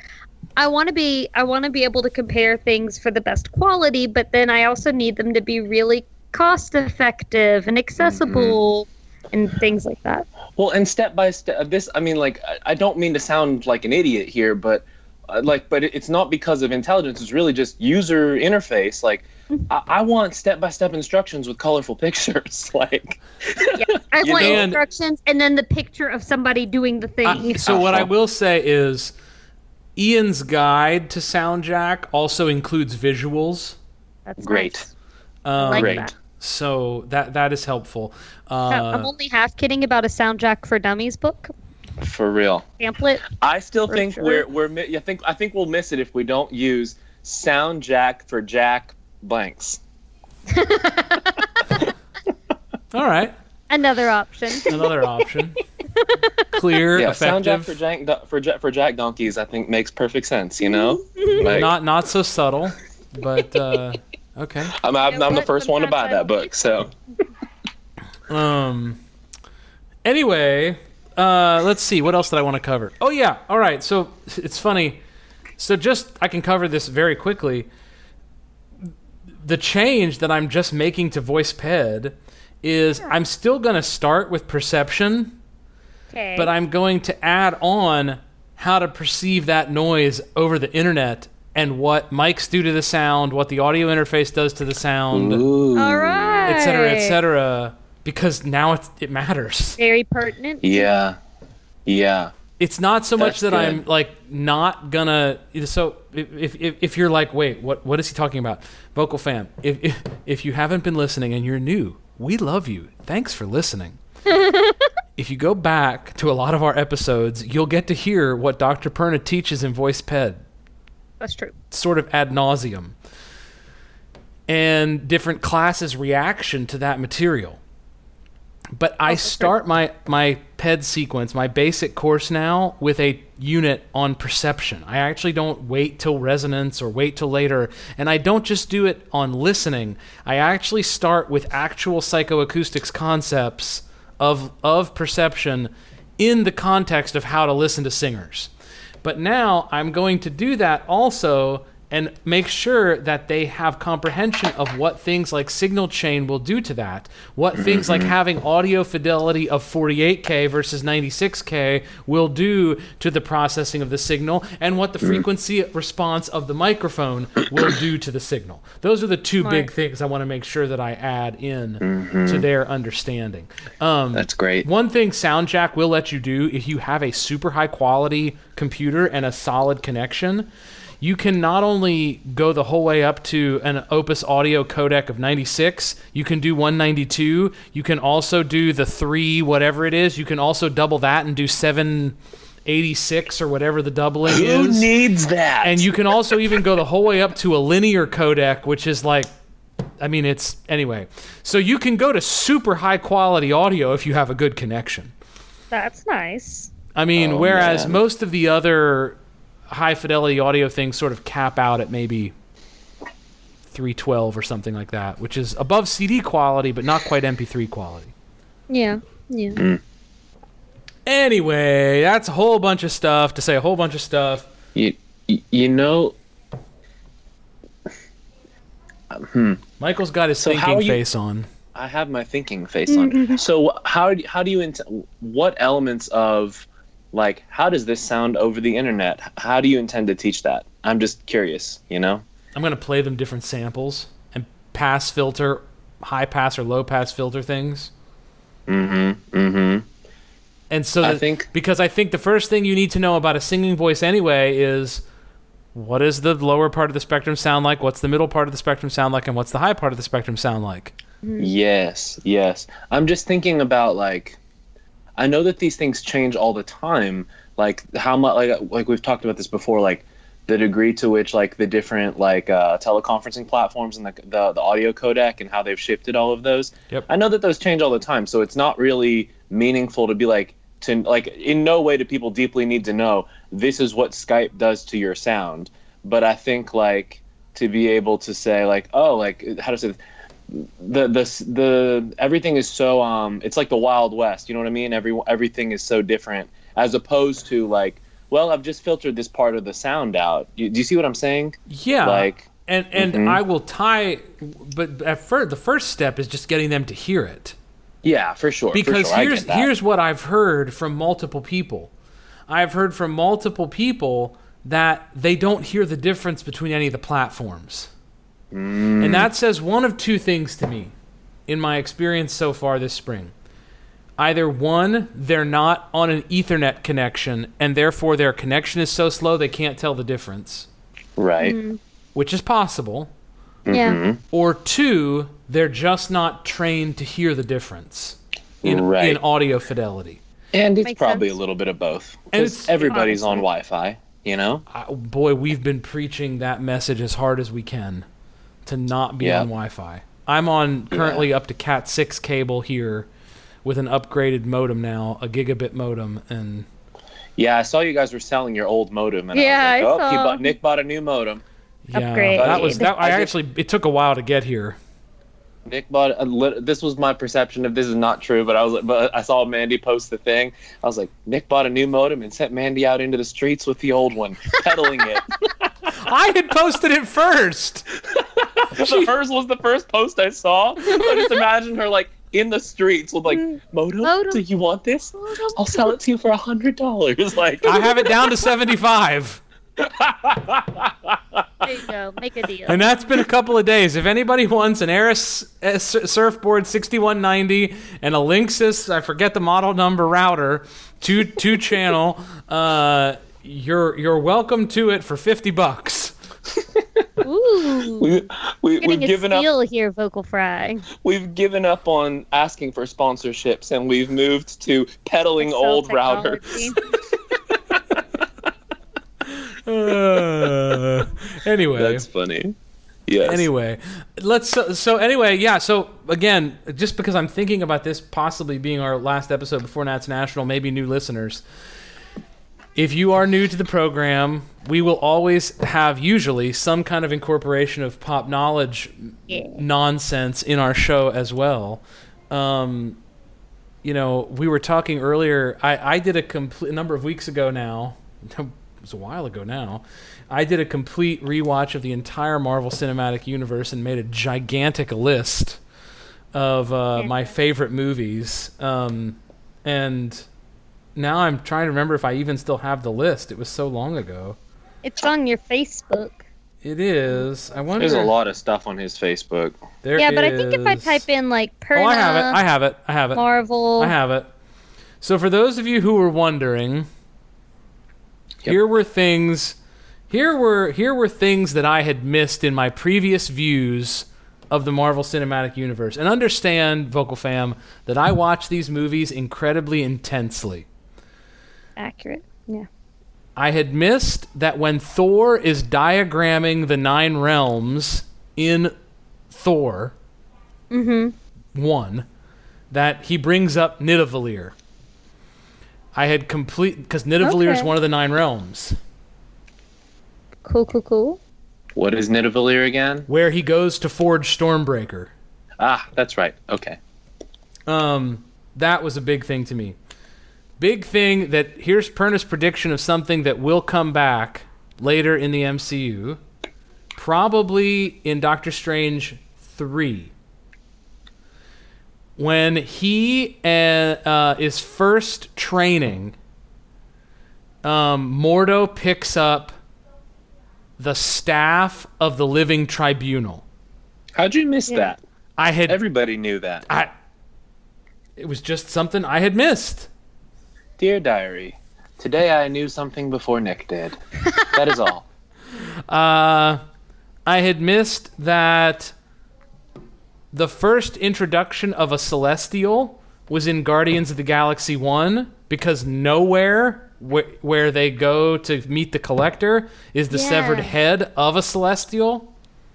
I want to be I want to be able to compare things for the best quality, but then I also need them to be really cost effective and accessible mm-hmm. and things like that. Well, and step by step, this, I mean, like, I- don't mean to sound like an idiot here, but like, but it's not because of intelligence. It's really just user interface. Like, I, I want step by step instructions with colorful pictures. like, Yeah, I want know- instructions and then the picture of somebody doing the thing. I- so what I will say is, Ian's guide to SoundJack also includes visuals. That's great. nice. Um, like Great. that. So that that is helpful. I'm Uh, only half kidding about a SoundJack for Dummies book for real. pamphlet. I still For think sure. we're we're I think I think we'll miss it if we don't use SoundJack for jack blanks. all right, Another option. another option. Clear, Yeah, sound jack for jack for jack for jack donkeys. I think makes perfect sense. You know, like, not not so subtle, but uh, okay. I'm I'm, Yeah, I'm the first one to buy that book. So Um. Anyway, uh, let's see. What else did I want to cover? Oh yeah. All right. So it's funny. So just I can cover this very quickly. The change that I'm just making to VoicePed is I'm still going to start with perception, Okay. but I'm going to add on how to perceive that noise over the internet and what mics do to the sound, what the audio interface does to the sound, All right. et cetera, et cetera. Because now it's, it matters. Very pertinent. yeah, yeah. it's not so much That's that I'm like not gonna. So if, if if you're like, wait, what what is he talking about? Vocal fam, if if, if you haven't been listening and you're new, we love you. Thanks for listening. if you go back to a lot of our episodes, you'll get to hear what Dr. Perna teaches in Voice Ped, That's true. sort of ad nauseum, and different classes' reaction to that material. But I start my my PED sequence, my basic course now with a unit on perception. I actually don't wait till resonance or wait till later, and I don't just do it on listening. I actually start with actual psychoacoustics concepts of of perception in the context of how to listen to singers. But now I'm going to do that also and make sure that they have comprehension of what things like signal chain will do to that. What things like mm-hmm. having audio fidelity of 48K versus 96K will do to the processing of the signal and what the mm-hmm. frequency response of the microphone will do to the signal. Those are the two big things I want to make sure that I add in mm-hmm. to their understanding. Um, That's great. one thing SoundJack will let you do if you have a super high quality computer and a solid connection, you can not only go the whole way up to an Opus audio codec of 96, you can do 192, you can also do the 3 whatever it is, you can also double that and do 786 or whatever the doubling Who is. Who needs that? and you can also even go the whole way up to a linear codec, which is like, I mean, it's anyway. So you can go to super high quality audio if you have a good connection. That's nice. I mean, Oh, whereas man. most of the other high fidelity audio things sort of cap out at maybe 312 or something like that, which is above CD quality but not quite MP3 quality. Yeah. Yeah. Mm. Anyway, that's a whole bunch of stuff to say a whole bunch of stuff. you, you you know hmm. Michael's got his So thinking are you- face on. I have my thinking face on. Mm-hmm. So how do- how do you int- what elements of like how does this sound over the internet? How do you intend to teach that? I'm just curious, you know? I'm going to play them different samples and pass filter, high pass or low pass filter things. Mm Mhm. Mm Mhm. And so I think- because I think the first thing you need to know about a singing voice anyway is what does the lower part of the spectrum sound like? What's the middle part of the spectrum sound like? And what's the high part of the spectrum sound like? Yes, yes. I'm just thinking about like I know that these things change all the time. Like how much like like we've talked about this before like the degree to which like the different like uh, teleconferencing platforms and the, the the audio codec and how they've shifted all of those. Yep. I know that those change all the time, so it's not really meaningful to be like to like in no way do people deeply need to know this is what Skype does to your sound. but I think like to be able to say like oh like how to say this? The the the everything is so um it's like the wild west you know what i mean every everything is so different as opposed to like well i've just filtered this part of the sound out you, do you see what i'm saying Yeah. Like- and and Mhm. I will tie, but at first the first step is just getting them to hear it. yeah for sure for because sure, here's here's what I've heard from multiple people. I've heard from multiple people that they don't hear the difference between any of the platforms. Mm. And that says one of two things to me in my experience so far this spring. Either one, they're not on an Ethernet connection and therefore their connection is so slow they can't tell the difference, right which is possible. Yeah. Mhm. Or two, they're just not trained to hear the difference in, Right. in audio fidelity. and it's Makes probably sense. a little bit of both And 'Cause it's- everybody's on wi-fi you know I, boy, we've been preaching that message as hard as we can to not be Yeah. on Wi-Fi. I'm on currently up to Cat six cable here with an upgraded modem now, a gigabit modem, and yeah i saw you guys were selling your old modem and Yeah, i was like I oh he saw. bought, nick bought a new modem yeah, Upgrade. that was that. I I actually it took a while to get here. Nick bought a lit- this was my perception of this is not true, but I was but I saw Mandy post the thing. I was like, Nick bought a new modem and sent Mandy out into the streets with the old one, peddling it. I had posted it first. the first was the first post I saw. I just imagine her like in the streets with like modem. Modem. Do you want this? I'll sell it to you for a hundred dollars. Like I have it down to seventy-five. There you go. Make a deal. And that's been a couple of days. If anybody wants an Arris uh, Surfboard 6190 and a Linksys, I forget the model number router, two two channel, uh, you're you're welcome to it for 50 bucks. Ooh. we, we, Getting we've a given up. here, Vocal Fry. We've given up on asking for sponsorships, and we've moved to peddling sell old routers. Uh, anyway, That's funny. Yes. anyway, let's so, so anyway, yeah. So again, just because I'm thinking about this possibly being our last episode before Nats National, maybe new listeners. If you are new to the program, we will always have usually some kind of incorporation of pop knowledge Yeah. nonsense in our show as well. Um, you know, we were talking earlier. I, I did a complete a number of weeks ago now. It was a while ago now. I did a complete rewatch of the entire Marvel Cinematic Universe and made a gigantic list of uh, my favorite movies. Um, and now I'm trying to remember if I even still have the list. It was so long ago. It's on your Facebook. It is. I wonder. There's a lot of stuff on his Facebook. There yeah, but I think if I type in like Perna, Oh, I have it. I have it. I have it. Marvel, I have it. So for those of you who were wondering, Yep. here were things here were here were things that I had missed in my previous views of the Marvel Cinematic Universe. And understand, Vocal Fam, that I watch these movies incredibly intensely. Accurate. Yeah. I had missed that when Thor is diagramming the nine realms in Thor Mm-hmm. 1 that he brings up Nidavellir. I had complete because Nidavellir is one of the nine realms Cool, cool, cool. What is Nidavellir again? where he goes to forge Stormbreaker. Ah, that's right. Okay. Um, that was a big thing to me. Big thing that here's Perna's prediction of something that will come back later in the MCU, probably in Doctor Strange three. When he uh, uh, is first training, um, Mordo picks up the staff of the Living Tribunal. How'd you miss Yeah. that? I had Everybody knew that. I it was just something I had missed. Dear diary, today I knew something before Nick did. that is all. Uh, I had missed that the first introduction of a celestial was in Guardians of the Galaxy 1 because nowhere wh- where they go to meet the collector is the Yeah. severed head of a celestial.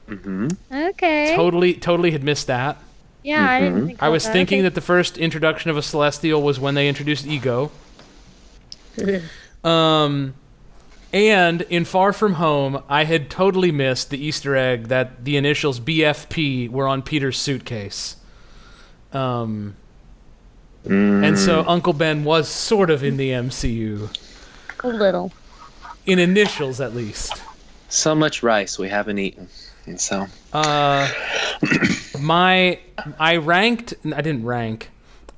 Mhm. Okay. Totally totally had missed that. yeah, I didn't think I about was thinking Okay. that the first introduction of a celestial was when they introduced Ego. um, And in Far From Home, I had totally missed the Easter egg that the initials BFP were on Peter's suitcase. Um, and so Uncle Ben was sort of in the MCU, A little. in initials at least. So much rice we haven't eaten, and so Uh, my I ranked. I didn't rank.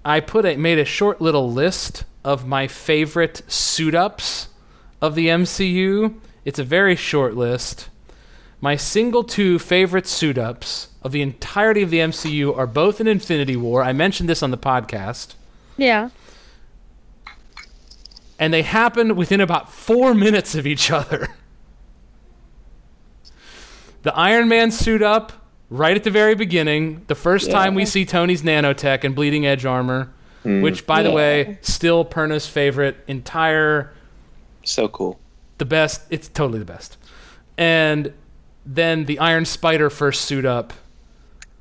I put a made a short little list of my favorite suit ups of the MCU. It's a very short list. My single two favorite suit ups of the entirety of the MCU are both in Infinity War. I mentioned this on the podcast. Yeah. and they happen within about four minutes of each other. The Iron Man suit up right at the very beginning, the first time we see Tony's nanotech and bleeding edge armor, Hmm. which, by the way, still Perna's favorite, entire, so cool. the best. It's totally the best. And then the Iron Spider first suit up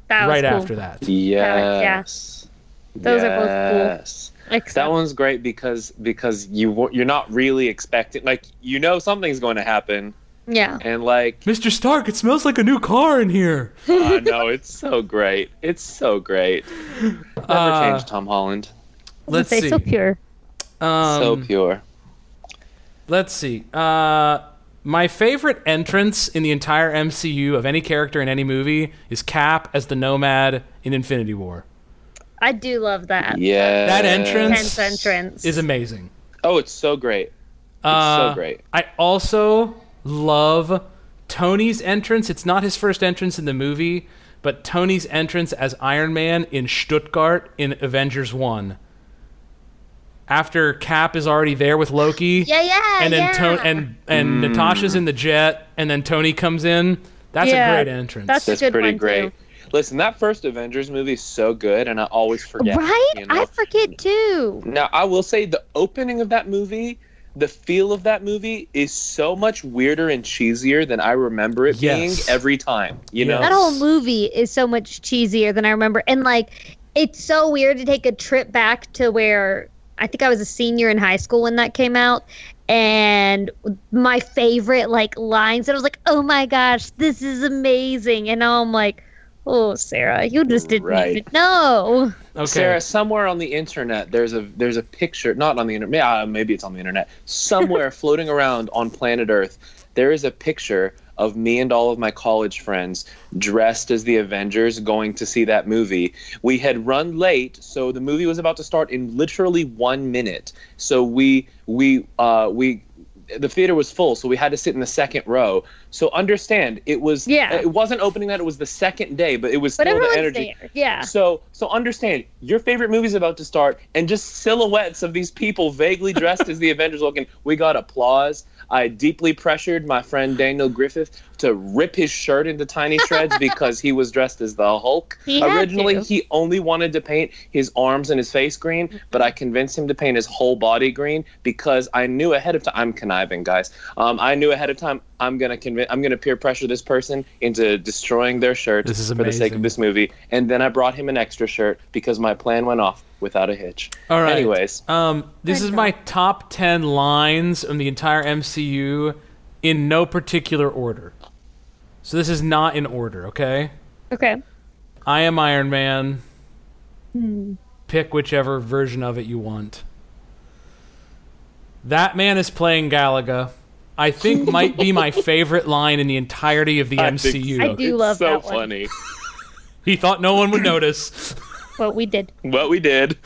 That was right cool. after that. Yes. Those are both cool. Yes. Except, That one's great because because you you're not really expecting like you know something's going to happen yeah. and like Mr. Stark, it smells like a new car in here. I know it's so great. It's so great. Never Uh, change Tom Holland. Let's say see. so pure. Um, so pure. Let's see. Uh, my favorite entrance in the entire MCU of any character in any movie is Cap as the Nomad in Infinity War. I do love that. Yeah. That entrance- entrance. Is amazing. Oh, it's so great. It's Uh, so great. I also love Tony's entrance. It's not his first entrance in the movie, but Tony's entrance as Iron Man in Stuttgart in Avengers 1. After Cap is already there with Loki. yeah, yeah, and then yeah. To- and and hmm. Natasha's in the jet, and then Tony comes in. That's Yeah, a great entrance. that's- That's good pretty one, great. too. Listen, that first Avengers movie is so good, and I always forget. right? You know? I forget too. Now, I will say the opening of that movie, the feel of that movie is so much weirder and cheesier than I remember it Yes. being every time. You know? That whole movie is so much cheesier than I remember. And like it's so weird to take a trip back to where I think I was a senior in high school when that came out. And my favorite like lines, and I was like, "Oh my gosh, this is amazing!" And now I'm like, "Oh, Sarah, you just didn't Right. even know." okay. Sarah, somewhere on the internet, there's a there's a picture. Not on the internet. Yeah, maybe it's on the internet. Somewhere floating around on planet Earth, there is a picture of me and all of my college friends dressed as the Avengers going to see that movie. We had run late, so the movie was about to start in literally one minute. So we we uh, we the theater was full, so we had to sit in the second row. So understand, it was Yeah. it wasn't opening that; it was the second day, but it was But still the energy. there, yeah. So so understand your favorite movie's about to start and just silhouettes of these people vaguely dressed as the Avengers looking. We got applause. I deeply pressured my friend Daniel Griffith to rip his shirt into tiny shreds because he was dressed as the Hulk. He Originally he only wanted to paint his arms and his face green, but I convinced him to paint his whole body green because I knew ahead of time I'm conniving, guys. Um, I knew ahead of time I'm gonna convince I'm gonna peer pressure this person into destroying their shirt This is for the sake of this movie, and then I brought him an extra shirt because my plan went off without a hitch. All right. Anyways, Um, this is my top 10 lines from the entire MCU in no particular order. So this is not in order, okay? Okay. I am Iron Man. Pick whichever version of it you want. That man is playing Galaga. I think might be my favorite line in the entirety of the I think MCU. I do it's love so that one. funny. He thought no one would notice. Well, we did. what we did.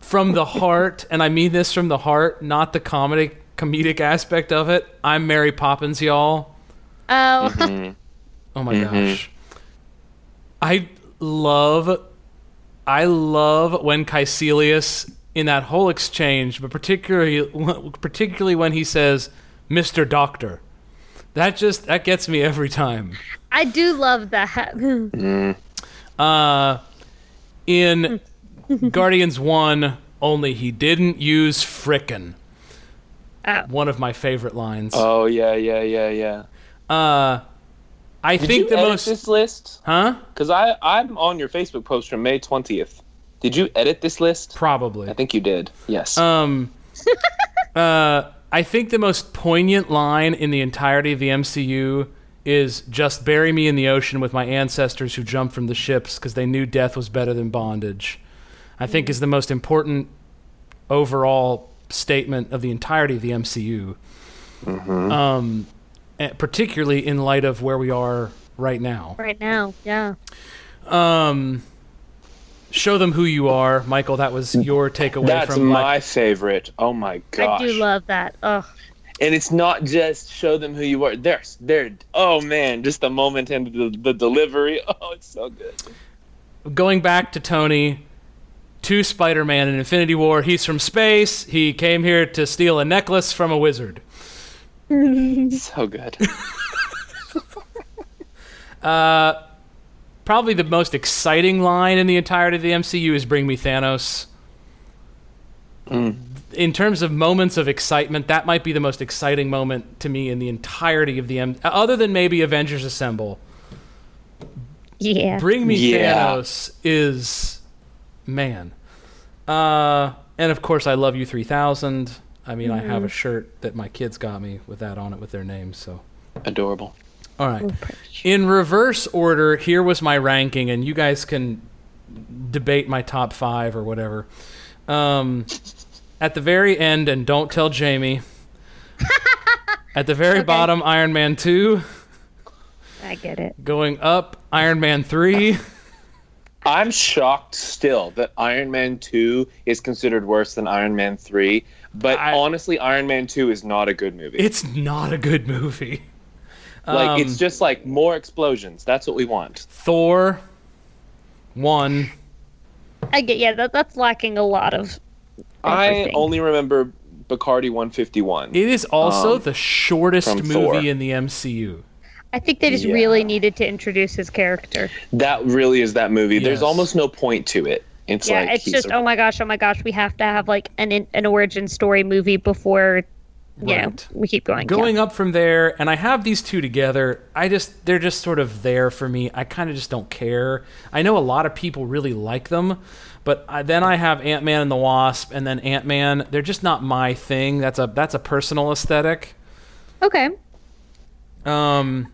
from the heart, and I mean this from the heart, not the comedic comedic aspect of it. I'm Mary Poppins, y'all. Oh, Mm-hmm. Oh my gosh. I love I love when Kaecilius in that whole exchange, but particularly particularly when he says, "Mr. Doctor." That just that gets me every time. I do love that. Uh in Guardians 1, only he didn't use frickin'. Oh. One of my favorite lines. Oh yeah, yeah, yeah, yeah. Uh I Did think you the edit most this list? Huh? Because I I'm on your Facebook post from May twentieth. Did you edit this list? Probably. I think you did. Yes. Um, uh, I think the most poignant line in the entirety of the MCU is just bury me in the ocean with my ancestors who jumped from the ships because they knew death was better than bondage. I think is the most important overall statement of the entirety of the MCU. Um, particularly in light of where we are right now. Right now, yeah. Um, show them who you are, Michael. That was your takeaway That's from my favorite. Oh my gosh. I do love that. Oh, and it's not just show them who you are. They're, they're oh man, just the moment and the, the delivery. Oh, it's so good. going back to Tony, to Spider-Man in Infinity War. He's from space. He came here to steal a necklace from a wizard. So good. Uh, probably the most exciting line in the entirety of the MCU is "Bring me Thanos." In terms of moments of excitement, that might be the most exciting moment to me in the entirety of the M. Other than maybe Avengers Assemble, yeah. "Bring me Yeah. Thanos" is man. Uh, and of course, I love you three thousand. I mean, I have a shirt that my kids got me with that on it with their names. So, Adorable. all right. In reverse order, here was my ranking, and you guys can debate my top five or whatever. Um, at the very end, and don't tell Jamie. at the very Okay. bottom, Iron Man 2. I get it. Going up, Iron Man 3. I'm shocked still that Iron Man 2 is considered worse than Iron Man 3. But I- honestly, Iron Man 2 is not a good movie. It's not a good movie. like, um, it's just like more explosions. That's what we want. Thor 1. I get yeah. That, that's lacking a lot of. I only remember Bacardi 151. It is also Um, the shortest movie Thor. in the MCU. I think they just Yeah. really needed to introduce his character. That really is that movie. Yes. There's almost no point to it. It's yeah, like it's just a- oh my gosh, oh my gosh, we have to have like an an origin story movie before. You know, Right. we keep going. Going up from there, and I have these two together. I just they're just sort of there for me. I kind of just don't care. I know a lot of people really like them, but I, then I have Ant Man and the Wasp, and then Ant Man. They're just not my thing. That's a that's a personal aesthetic. Okay. Um,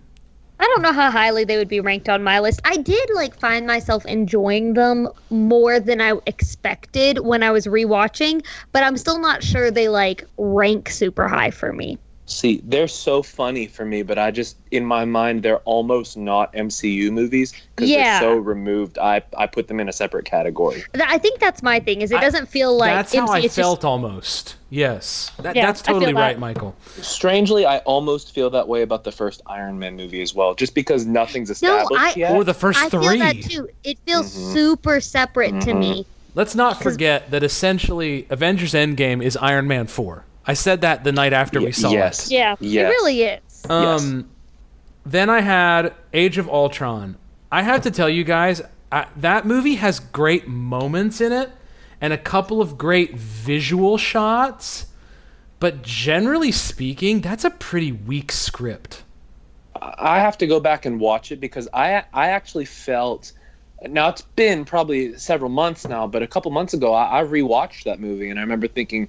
I don't know how highly they would be ranked on my list. I did like find myself enjoying them more than I expected when I was rewatching, but I'm still not sure they like rank super high for me. See, they're so funny for me, but I just in my mind they're almost not MCU movies because Yeah. they're so removed. I I put them in a separate category. I think that's my thing. Is it I- doesn't feel like that's how I it's just- felt almost. Yes, that, Yeah, that's I feel totally that. right, Michael. Strangely, I almost feel that way about the first Iron Man movie as well, just because nothing's No, established I- yet. Or the first I three. feel that too. It feels mm-hmm. super separate to me. Mm-hmm. Let's not forget that essentially Avengers Endgame is Iron Man 4. I said that the night after we Y- saw yes. it. Yeah, Yes. it really is. Um, Then I had Age of Ultron. I have to tell you guys, I, that movie has great moments in it and a couple of great visual shots, but generally speaking, that's a pretty weak script. I have to go back and watch it because I I actually felt now it's been probably several months now, but a couple months ago I, I rewatched that movie and I remember thinking,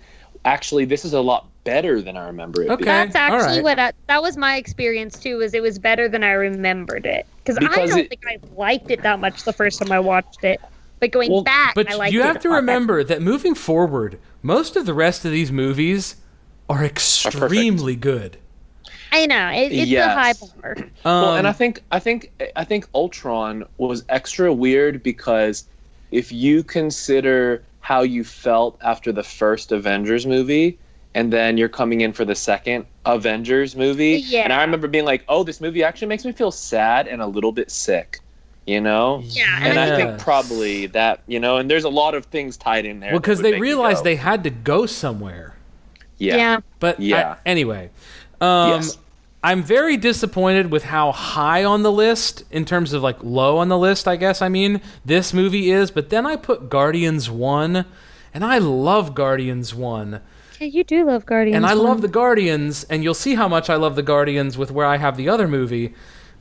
actually, this is a lot better than I remember it. Okay. being. That's actually alright. what I, that was my experience too. Was it was better than I remembered it because I don't it- think I liked it that much the first time I watched it. But going Well, back, But I liked you have a to lot better. remember that moving forward, most of the rest of these movies are extremely good. I know it, it's Yes. a high bar. well, and Um, I think I think I think Ultron was extra weird because if you consider how you felt after the first Avengers movie, and then you're coming in for the second Avengers movie, Yeah. and I remember being like, "Oh, this movie actually makes me feel sad and a little bit sick," you know. Yeah, And I think probably that, you know, and there's a lot of things tied in there. Well, because would they realized they had to go somewhere. yeah, Yeah. But Yeah. I- anyway, um, Yes. I'm very disappointed with how high on the list, in terms of like low on the list, I guess. I mean, this movie is. But then I put Guardians one, and I love Guardians one, Yeah, you do love Guardians. and I love the Guardians, and you'll see how much I love the Guardians with where I have the other movie.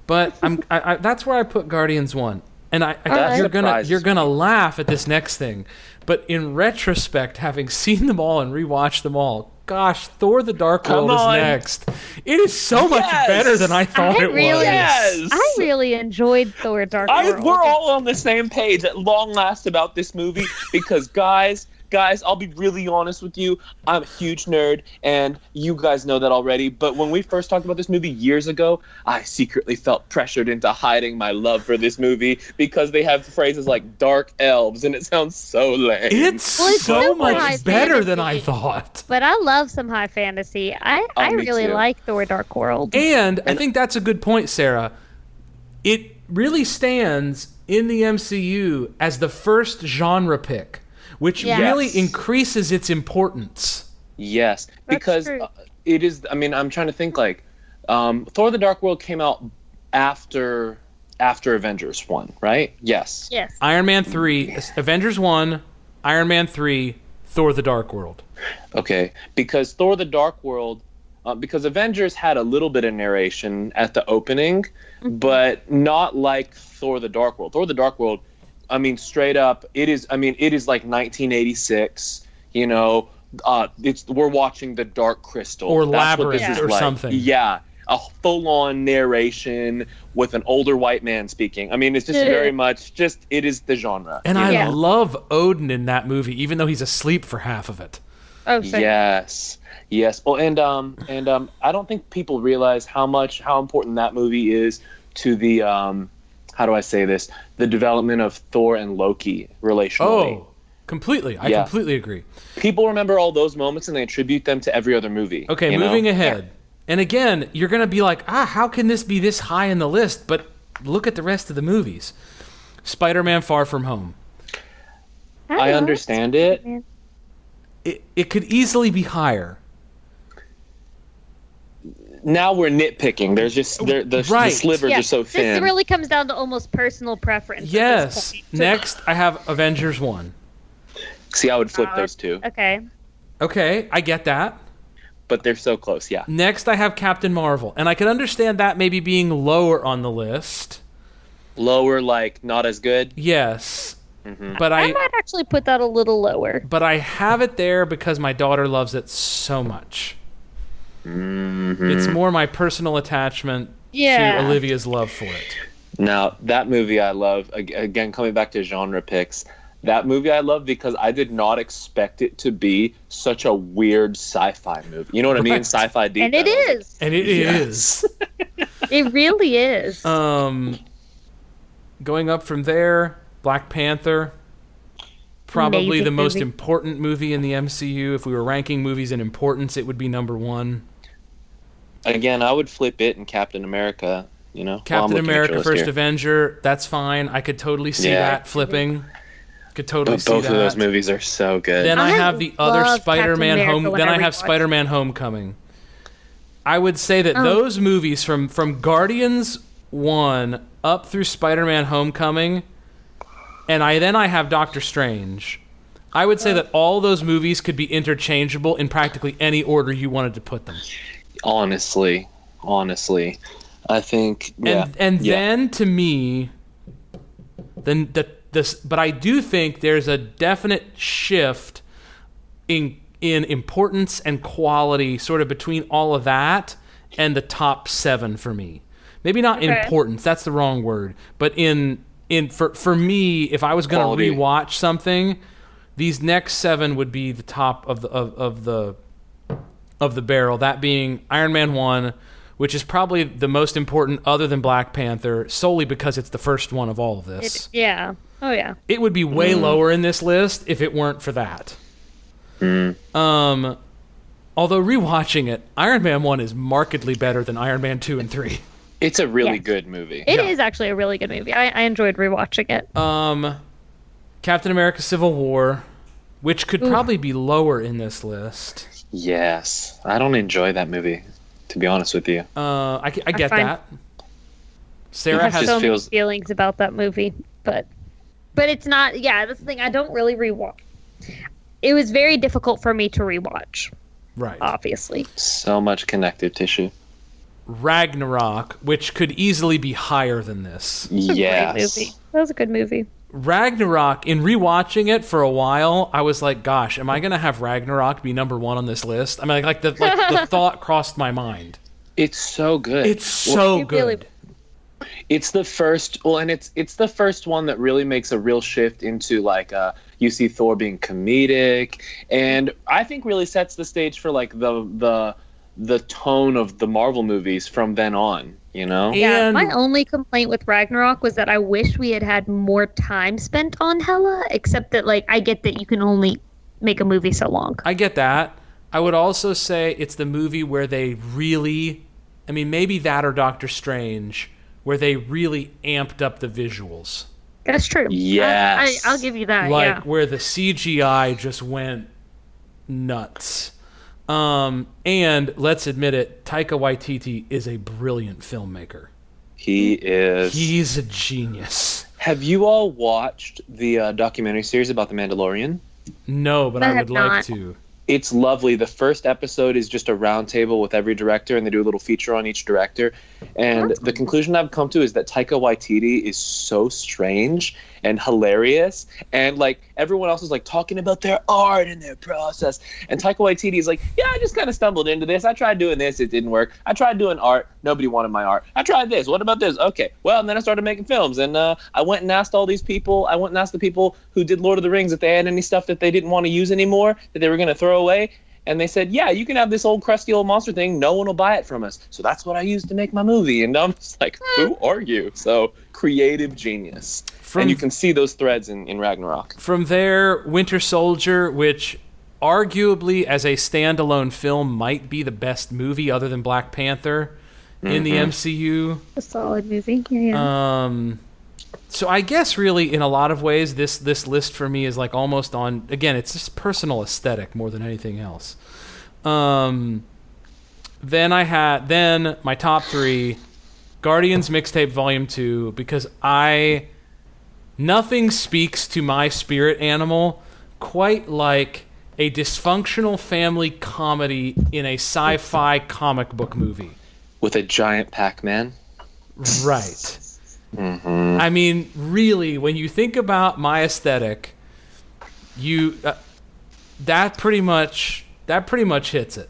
But I'm I, I, that's where I put Guardians one, and I, I That you're gonna you're gonna laugh at this next thing, but in retrospect, having seen them all and rewatched them all, gosh, Thor: The Dark Come World on. is next. It is so much Yes. better than I thought I it really- was. Yes. I really enjoyed Thor: Dark I, World. we're all on the same page at long last about this movie because guys guys i'll be really honest with you i'm a huge nerd and you guys know that already but when we first talked about this movie years ago i secretly felt pressured into hiding my love for this movie because they have phrases like dark elves and it sounds so lame It's Well, it's so so much high better than I thought. But I love some high fantasy. I, oh, I Oh, me really too. like Thor: Dark World. And I think that's a good point, Sarah. It really stands in the MCU as the first genre pick, which Yes. really increases its importance. Yes, because true. uh, it is. I mean, I'm trying to think. Like, um, Thor: The Dark World came out after after Avengers one, right? Yes. yes. Iron Man 3, Avengers 1, Iron Man 3, Thor the Dark World. Okay, because Thor: The Dark World, uh, because Avengers had a little bit of narration at the opening, but not like Thor: The Dark World. Thor: The Dark World, I mean, straight up, it is. I mean, it is like 1986. You know, uh, it's we're watching The Dark Crystal Or That's what this Labyrinth is or like. something. Yeah. A full-on narration with an older white man speaking. I mean, it's just very much just it is the genre. And I Yeah. love Odin in that movie, even though he's asleep for half of it. Oh, sure. Yes. Yes. Well, and um, and um, I don't think people realize how much how important that movie is to the um, how do I say this? The development of Thor and Loki relationally. Oh, completely. I Yeah. completely agree. People remember all those moments and they attribute them to every other movie. Okay, you know? moving ahead. And again, you're going to be like, ah, how can this be this high in the list? But look at the rest of the movies Spider Man Far From Home. I know. understand it. It, it could easily be higher. Now we're nitpicking. There's just there, the, the Right. slivers Yeah, are so thin. this really comes down to almost personal preference. Yes. Next, I have Avengers 1. See, I would flip Uh, those two, Okay. Okay, I get that. but they're so close. Yeah. Next, I have Captain Marvel. And I can understand that maybe being lower on the list. Lower, like not as good. Yes. Mm-hmm. But I, I might actually put that a little lower. but I have it there because my daughter loves it so much. Mm-hmm. It's more my personal attachment Yeah. to Olivia's love for it. Now that movie I love again coming back to genre picks. That movie I love because I did not expect it to be such a weird sci-fi movie. You know what I mean? Sci-fi deep. And it is. And it is. Yes. It really is. Um, going up from there, Black Panther. Probably Amazing the most movie. important movie in the MCU. If we were ranking movies in importance, it would be number one. Again, I would flip it in Captain America. You know, Well, I'm Captain looking America: First here. Avenger. That's fine. I could totally see Yeah. that flipping. Could totally But see both that. of those movies are so good. Then I I have the other Spider-Man Captain home. Then I I have. Spider-Man: Homecoming. I would say that Oh. those movies from from Guardians one up through Spider-Man: Homecoming, and I then I have Doctor Strange. I would say that all those movies could be interchangeable in practically any order you wanted to put them. Honestly, honestly, I think yeah. And and yeah. then to me, then the this, but I do think there's a definite shift in in importance and quality, sort of between all of that and the top seven for me. Maybe not Okay. importance. That's the wrong word. But in in for for me, if I was going Quality. to rewatch something, these next seven would be the top of the of, of the of the barrel. That being Iron Man one, which is probably the most important other than Black Panther, solely because it's the first one of all of this. It, yeah. Oh yeah. It would be way Mm. lower in this list if it weren't for that. Mm. Um, although rewatching it, Iron Man one is markedly better than Iron Man two and three. it's a really Yes. good movie. It is Yeah. actually a really good movie. I, I enjoyed rewatching it. Um, Captain America: Civil War, which could Oof. probably be lower in this list. Yes, I don't enjoy that movie, to be honest with you. Uh, I, I get find- that. Sarah have has just so feels- many feelings about that movie, but but it's not. Yeah, that's the thing. I don't really rewatch. It was very difficult for me to rewatch. right Obviously, So much connective tissue. Ragnarok, which could easily be higher than this. It's Yes. That was a good movie. Ragnarok, in rewatching it for a while, I was like, "Gosh, am I gonna have Ragnarok be number one on this list?" I mean, like, like the like, the thought crossed my mind. It's so good. It's so It really- good. it's the first well and it's it's the first one that really makes a real shift into like uh you see thor being comedic and i think really sets the stage for like the the the tone of the marvel movies from then on you know Yeah, And- my only complaint with Ragnarok was that I wish we had had more time spent on Hela, except that, like, I get that you can only make a movie so long. I get that. I would also say it's the movie where they really, I mean, maybe that or Doctor Strange, where they really amped up the visuals. That's true. Yes. I, I, will give you that, like yeah. where the CGI just went nuts. Um, and let's admit it, Taika Waititi is a brilliant filmmaker. he is He's a genius. have you all watched the uh, documentary series about the mandalorian No, but I I, have would like not. to. It's lovely. The first episode is just a roundtable with every director, and they do a little feature on each director. And the conclusion I've come to is that Taika Waititi is so strange and hilarious, and like everyone else is like talking about their art and their process, and Taika Waititi is like, "Yeah, I just kind of stumbled into this. I tried doing this, it didn't work. I tried doing art, nobody wanted my art. I tried this. What about this? Okay, well, and then I started making films, and uh, I went and asked all these people. I went and asked the people who did Lord of the Rings if they had any stuff that they didn't want to use anymore that they were going to throw away. And they said, "Yeah, you can have this old crusty old monster thing. No one will buy it from us." So that's what I used to make my movie. And I'm just like, "Who are you?" So creative genius. From- and you can see those threads in, in Ragnarok. From there, Winter Soldier, which arguably as a standalone film might be the best movie other than Black Panther in the MCU. A solid movie. Yeah, yeah. Um, so I guess really in a lot of ways this this list for me is like almost on again it's just personal aesthetic more than anything else. Um, then I had then my top three Guardians mixtape volume two because I nothing speaks to my spirit animal quite like a dysfunctional family comedy in a sci-fi comic book movie. With a giant Pac-Man. Right. I mean, really, when you think about my aesthetic, you uh, that pretty much that pretty much hits it.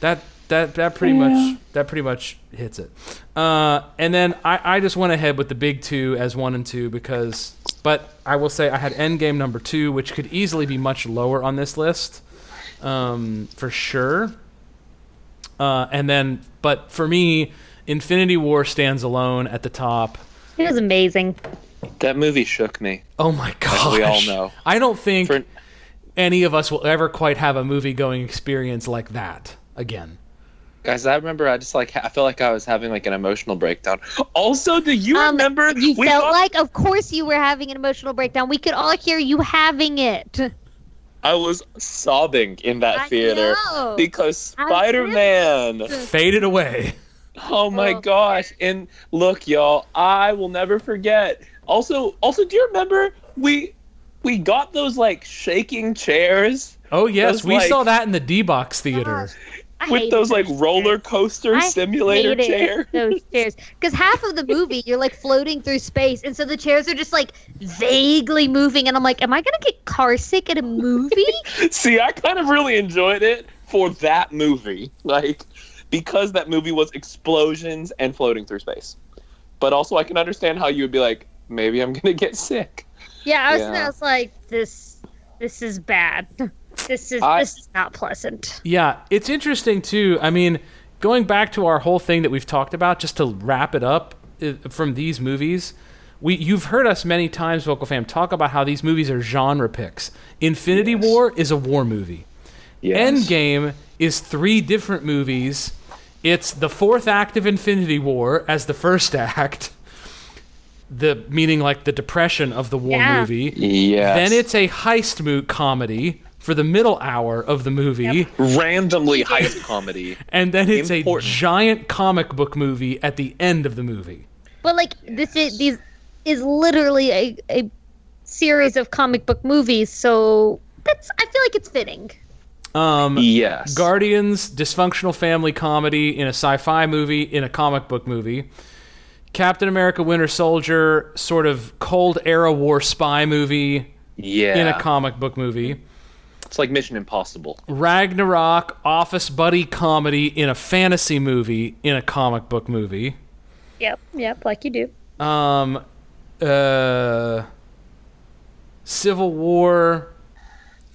That that that pretty much that pretty much hits it. Uh, and then I, I just went ahead with the big two as one and two because, but I will say I had Endgame number two, which could easily be much lower on this list, um, for sure. Uh, and then, but for me, Infinity War stands alone at the top. it was amazing. That movie shook me. Oh my gosh! we all know. I don't think For- any of us will ever quite have a movie going experience like that again. Guys, I remember I just like I felt like I was having like an emotional breakdown. Also, do you Um, remember You we felt thought- like, of course, you were having an emotional breakdown. We could all hear you having it. I was sobbing in that theater because Spider-Man. Faded away. Oh my Oh. gosh! And look, y'all, I will never forget. Also, also, do you remember we we got those like shaking chairs Oh yes, Those, we like- saw that in the D box theater. I with those like roller coaster I simulator chairs. Those chairs, because half of the movie you're like floating through space, and so the chairs are just like vaguely moving, and I'm like, am I gonna get car sick at a movie? See, I kind of really enjoyed it for that movie, like because that movie was explosions and floating through space. But also, I can understand how you would be like, maybe I'm gonna get sick. yeah, I was, Yeah. I was like, this, this is bad. This is I- this is not pleasant. Yeah, it's interesting too. I mean, going back to our whole thing that we've talked about, just to wrap it up uh, from these movies, we you've heard us many times, Vocal Fam, talk about how these movies are genre picks. Infinity Yes. War is a war movie. Yes. Endgame is three different movies. It's the fourth act of Infinity War as the first act. The meaning like the depression of the war Yeah. movie. Yes. Then it's a heist mo- comedy for the middle hour of the movie. randomly heist comedy. And then it's Important. a giant comic book movie at the end of the movie. But like this is these is literally a, a series of comic book movies, so that's I feel like it's fitting. Um, Yes. Guardians, dysfunctional family comedy in a sci-fi movie in a comic book movie. Captain America Winter Soldier, sort of Cold Era War spy movie Yeah. in a comic book movie. It's like Mission Impossible. Ragnarok, office buddy comedy in a fantasy movie in a comic book movie. Yep, yep, like you do. Um, uh, Civil War.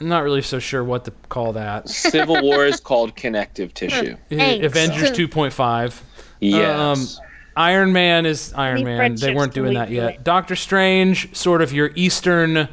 I'm not really so sure what to call that. Civil War is called connective tissue. Thanks. Avengers 2.5. Yes. Iron Man is Iron Any Man. They weren't doing that yet. Doctor Strange, sort of your Eastern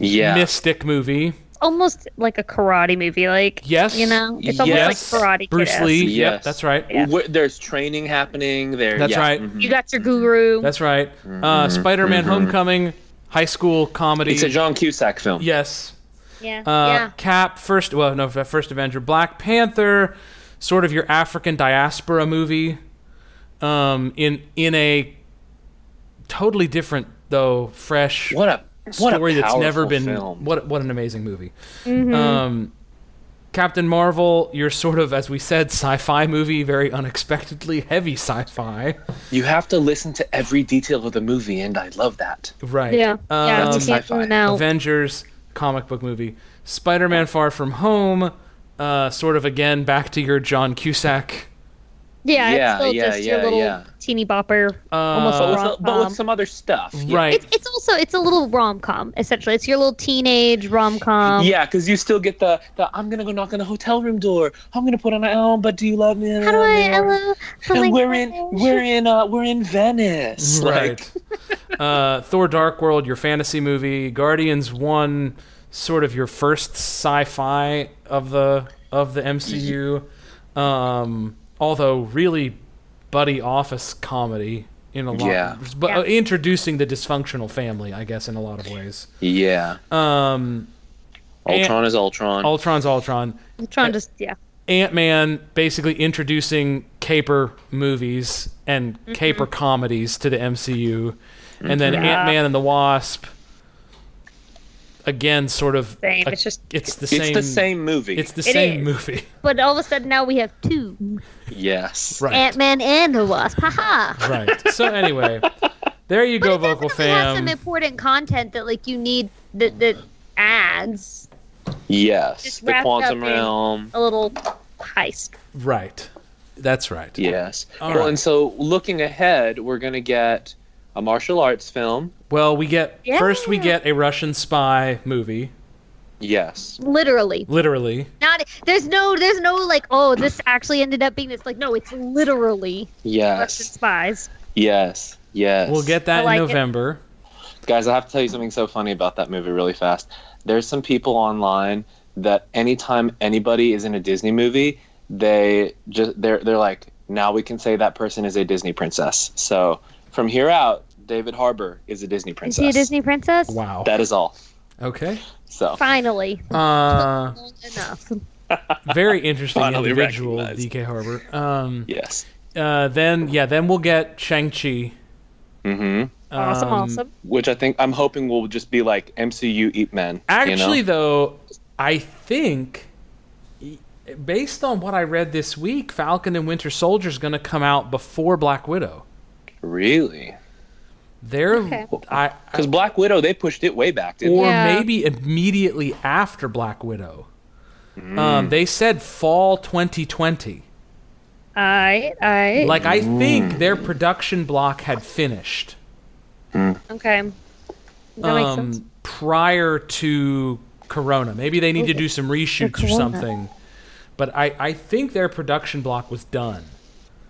yeah. mystic movie. Almost like a karate movie, like Yes. you know, it's Yes. almost like Karate Bruce Kid-esque. Lee. Yep, Yes. that's right. Yeah. Wh- There's training happening there. That's yeah. right. Mhm. You got your guru. That's right. Uh, Spider-Man: Homecoming, high school comedy. It's a John Cusack film. yes. yeah, Uh, yeah. Cap, first, well, no, first Avenger, Black Panther, sort of your African diaspora movie, um, in in a totally different though, fresh What a what story a that's never been. film. What what an amazing movie. Mm-hmm. Um, Captain Marvel, you're sort of, as we said, sci-fi movie, very unexpectedly heavy sci-fi, You have to listen to every detail of the movie, and I love that. right? yeah, yeah. Um, You can't sci-fi. do it out. Avengers comic book movie, Spider-Man: Far From Home, uh, sort of again back to your John Cusack. Yeah, Yeah, it's still yeah, just your little yeah. teeny bopper, almost Uh, a But with, rom but with some other stuff. Yeah. Right. It's, it's also it's a little rom com essentially. It's your little teenage rom com. yeah, because you still get the, the I'm gonna go knock on the hotel room door. I'm gonna put on my oh, but do you love me? How do I? Hello. Oh my And we're in we're in uh we're in Venice. Like Right. uh, Thor: Dark World, your fantasy movie. Guardians One, sort of your first sci-fi of the of the MCU. Um, although really buddy office comedy in a lot. Yeah. But uh, Yeah. introducing the dysfunctional family, I guess, in a lot of ways. Yeah. Um, Ultron is Ultron. Ultron's Ultron. I'm trying to just yeah. Ant Man basically introducing caper movies and Mm-hmm. caper comedies to the MCU, and then Yeah. Ant Man and the Wasp. Again, sort of. Same. a- It's just- it's the it's same. the same movie. It's the It same is. movie, But all of a sudden now we have two yes. right? Ant Man and the Wasp. Haha. right. So anyway, there you go, But it vocal definitely has fam. some important content that like you need that that adds Yes. Just The Quantum Realm. a little heist. Right. That's right. Yes. All well, right. and so looking ahead, we're gonna get a martial arts film. Well, we get first we get a Russian spy movie, Yes. Literally. literally. Not there's no there's no like oh this actually ended up being this like no it's literally Russian Yes. spies. Yes. Yes. We'll get that I like in it. November. Guys, I have to tell you something so funny about that movie really fast. There's some people online that anytime anybody is in a Disney movie, they just they're they're like, now we can say that person is a Disney princess. So from here out, David Harbour is a Disney princess. Is princess. he a Disney princess? Wow. That is all. Okay. So Finally. Uh, enough. very interesting Finally individual, recognized. DK Harbour. Um, yes. uh, then yeah, then we'll get Shang Chi. hmm Awesome, Um, awesome. Which I think I'm hoping will just be like MCU Eat Men. Actually, you know? though, I think based on what I read this week, Falcon and Winter Soldier is going to come out before Black Widow. Really, They're Okay. Because Black Widow they pushed it way back, didn't or Yeah. maybe immediately after Black Widow. Mm. Um, they said fall 2020. I I Like I Mm. think their production block had finished okay. That makes um, sense. prior to Corona. Maybe they need to do some reshoots or something. But I, I think their production block was done.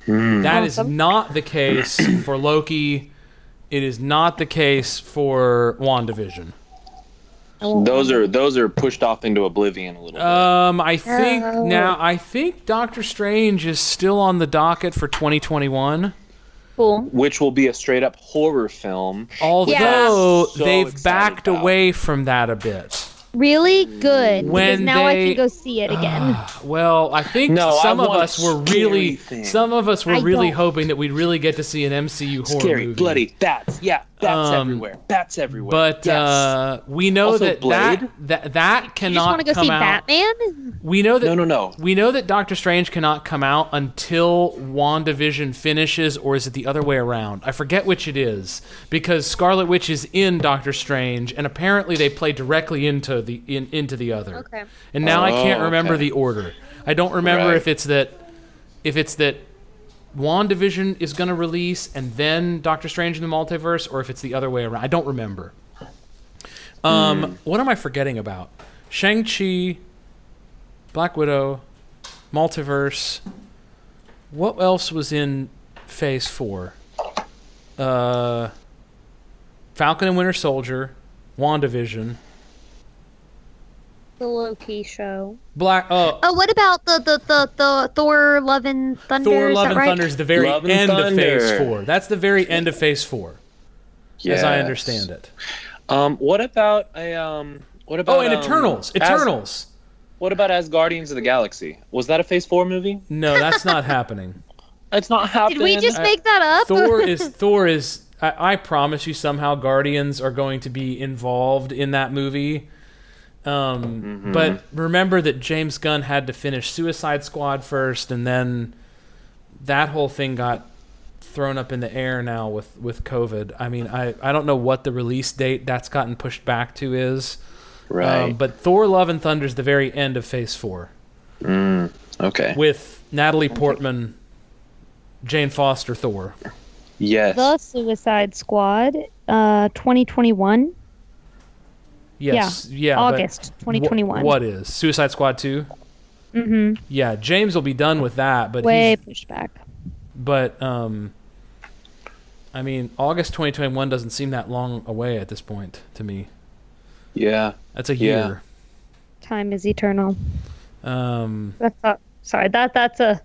That is Awesome. not the case for Loki. It is not the case for WandaVision. Those are those are pushed off into oblivion a little bit. Um, I think Oh. now I think Doctor Strange is still on the docket for 2021. Cool. which will be a straight up horror film. Although So they've excited backed about. away from that a bit. Really good. When now I can go see it again. Well, I think No, I some of us were really, things. some of us were I really don't. hoping that we'd really get to see an MCU horror Scary, movie. bloody bats. Yeah, bats Um, everywhere. Bats everywhere. But yes. uh, we know Also that, Blade. that that that you just cannot go come see out. Batman? We know that no, no, no. we know that Doctor Strange cannot come out until WandaVision finishes, or is it the other way around? I forget which it is because Scarlet Witch is in Doctor Strange, and apparently they play directly into the in, into the other. Okay. And now I can't Oh, remember okay. the order. I don't remember Right. if it's that if it's that WandaVision is going to release and then Doctor Strange in the multiverse, or if it's the other way around. I don't remember. Um, Hmm. What am I forgetting about? Shang Chi, Black Widow, multiverse. What else was in Phase Four? Uh, Falcon and Winter Soldier, WandaVision, The Loki show. Black. Oh, Oh, what about the the the, the Thor Love and Thunder? Thor: is Love that and right? Thunder is the very Love and end of Phase Four. That's the very end of Phase Four, as I understand it. Um, what about a um? What about Oh, and um, Eternals. As- Eternals. what about as Guardians of the Galaxy? Was that a Phase Four movie? No, that's not happening. It's not happening. Did we just make that up? Thor is Thor is. I, I promise you, somehow Guardians are going to be involved in that movie. Um, Mm-hmm. But remember that James Gunn had to finish Suicide Squad first, and then that whole thing got thrown up in the air now with with COVID. I mean, I I don't know what the release date that's gotten pushed back to is. right? Um, but Thor: Love and Thunder is the very end of Phase Four Mm, okay. with Natalie Portman, Jane Foster, Thor. yes. the Suicide Squad, uh, 2021, Yes, yeah, but August wh- 2021. what is Suicide Squad two? Mm-hmm. Yeah, James will be done with that, but Way he's, pushed back. but um, I mean, August 2021 doesn't seem that long away at this point to me. yeah. That's a Yeah. year. Time is eternal. Um, That's not, sorry. That that's a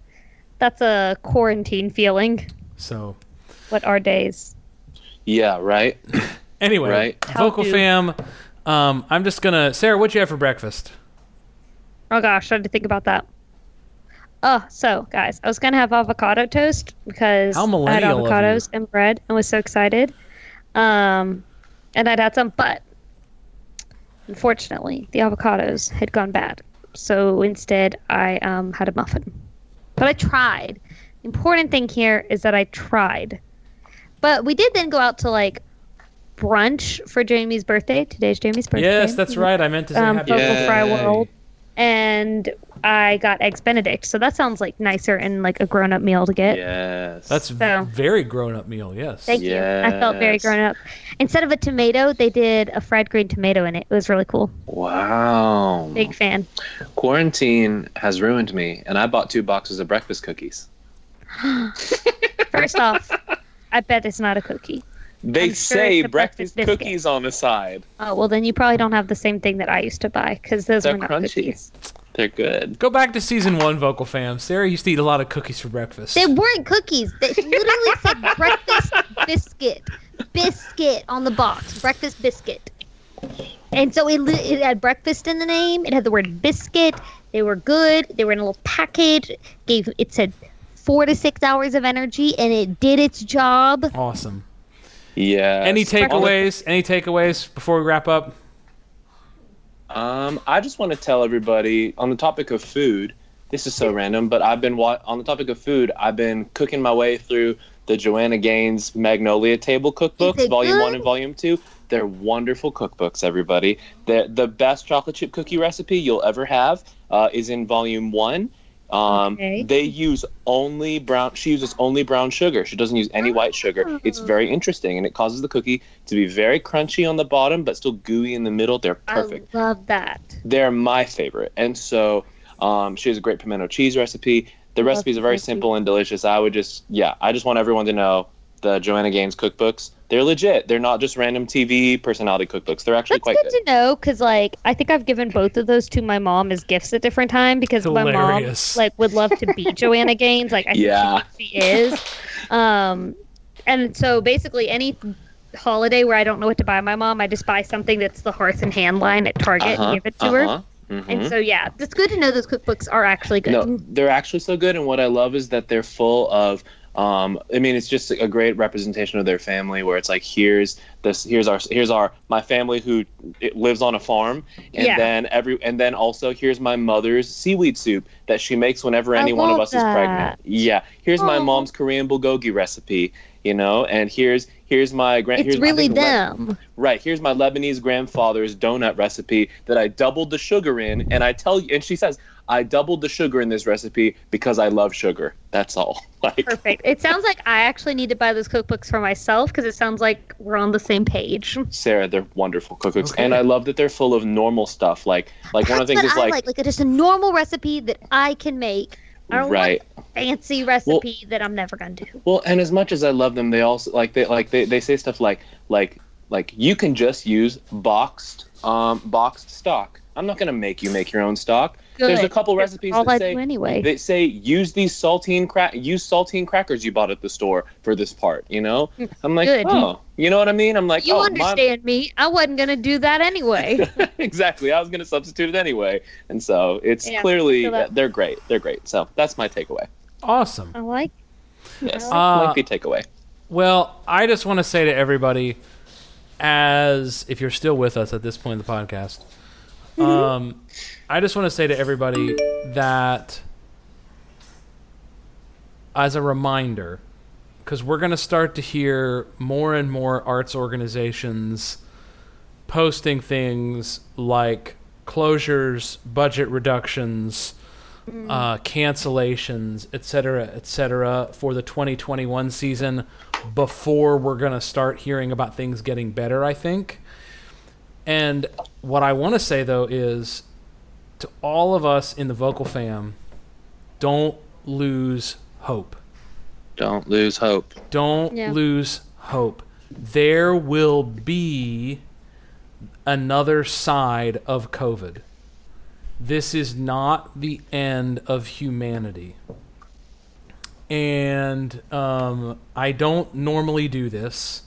that's a quarantine feeling. so What are days? Yeah. Right. anyway, Right. How vocal do- fam. Um, I'm just gonna Sarah. What'd you have for breakfast? Oh gosh, I had to think about that. Oh, so guys, I was gonna have avocado toast because I had avocados and bread and was so excited. Um, and I'd had some, but unfortunately, the avocados had gone bad. So instead, I um, had a muffin. But I tried. The important thing here is that I tried. But we did then go out to like brunch for Jamie's birthday. Today's Jamie's birthday Yes, that's right. I meant to say um, happy. Vocal Fry World, and I got eggs Benedict. So that sounds like nicer and like a grown up meal to get. Yes. That's So- very grown up meal. Yes. Thank you. I felt very grown up. Instead of a tomato, they did a fried green tomato in it. It was really cool. wow. Big fan. Quarantine has ruined me, and I bought two boxes of breakfast cookies. First off, I bet it's not a cookie. They I'm sure say it's breakfast breakfast, cookies on the side. Oh well, then you probably don't have the same thing that I used to buy because those They're were not crunchy. cookies. They're good. Go back to season one, vocal fam. Sarah used to eat a lot of cookies for breakfast. They weren't cookies. They literally said breakfast biscuit, biscuit on the box. Breakfast biscuit. And so it, it had breakfast in the name. It had the word biscuit. They were good. They were in a little package. Gave it said four to six hours of energy, and it did its job. Awesome. Yeah. Any takeaways? Any takeaways before we wrap up? Um, I just want to tell everybody on the topic of food. This is so random, but I've been wa- on the topic of food. I've been cooking my way through the Joanna Gaines Magnolia Table cookbooks, it Volume One and Volume Two. They're wonderful cookbooks. Everybody, the the best chocolate chip cookie recipe you'll ever have uh, is in Volume One. Um, Okay. They use only brown. She uses only brown sugar. She doesn't use any white sugar. It's Oh. very interesting, and it causes the cookie to be very crunchy on the bottom, but still gooey in the middle. They're perfect I love that. they're my favorite. And so um, she has a great pimento cheese recipe. The Love recipes are very simple and delicious. I would just, yeah, I just want everyone to know the Joanna Gaines cookbooks. They're legit. They're not just random TV personality cookbooks. They're actually That's quite good, good. to know because, like, I think I've given both of those to my mom as gifts at different times because my mom like would love to be Joanna Gaines. Like, I Yeah. think she, she is. Um, and so basically, any holiday where I don't know what to buy my mom, I just buy something that's the Hearth and Hand line at Target and give it to her. uh-huh. Mhm. And so yeah, it's good to know those cookbooks are actually good. No, they're actually so good, and what I love is that they're full of. Um, I mean, it's just a great representation of their family, where it's like, here's this, here's our, here's our, my family who lives on a farm, and Yeah. then every, and then also here's my mother's seaweed soup that she makes whenever any one of us is pregnant. Yeah, here's my mom's Korean bulgogi recipe, you know, and here's here's my grand. it's here's, I really think Le- them. Right. Here's my Lebanese grandfather's donut recipe that I doubled the sugar in, and I tell you, and she says, I doubled the sugar in this recipe because I love sugar. That's all. Like, Perfect. It sounds like I actually need to buy those cookbooks for myself because it sounds like we're on the same page. Sarah, they're wonderful cookbooks, Okay. and I love that they're full of normal stuff. Like, like one of the things is I like, like, like just a normal recipe that I can make. I don't right. want a fancy recipe that I'm never gonna do. Well, and as much as I love them, they also like they like they, they say stuff like like like you can just use boxed um boxed stock. I'm not gonna make you make your own stock. There's a couple That's recipes all that I say do anyway. they say use these saltine crack use saltine crackers you bought at the store for this part. You know, I'm like, Good. oh, you know what I mean? I'm like, you oh, understand me. I wasn't gonna do that anyway. Exactly. I was gonna substitute it anyway, and so it's Yeah, clearly so that- they're great. They're great. So that's my takeaway. Awesome. I like. Yes, Uh, lengthy takeaway. Well, I just want to say to everybody, as if you're still with us at this point in the podcast, um, I just want to say to everybody that, as a reminder, because we're going to start to hear more and more arts organizations posting things like closures, budget reductions, uh, cancellations, et cetera, et cetera, for the 2021 season before we're going to start hearing about things getting better, I think. And what I want to say, though, is to all of us in the vocal fam, don't lose hope. Don't lose hope. Don't Yeah. lose hope. There will be another side of COVID. This is not the end of humanity. And um, I don't normally do this,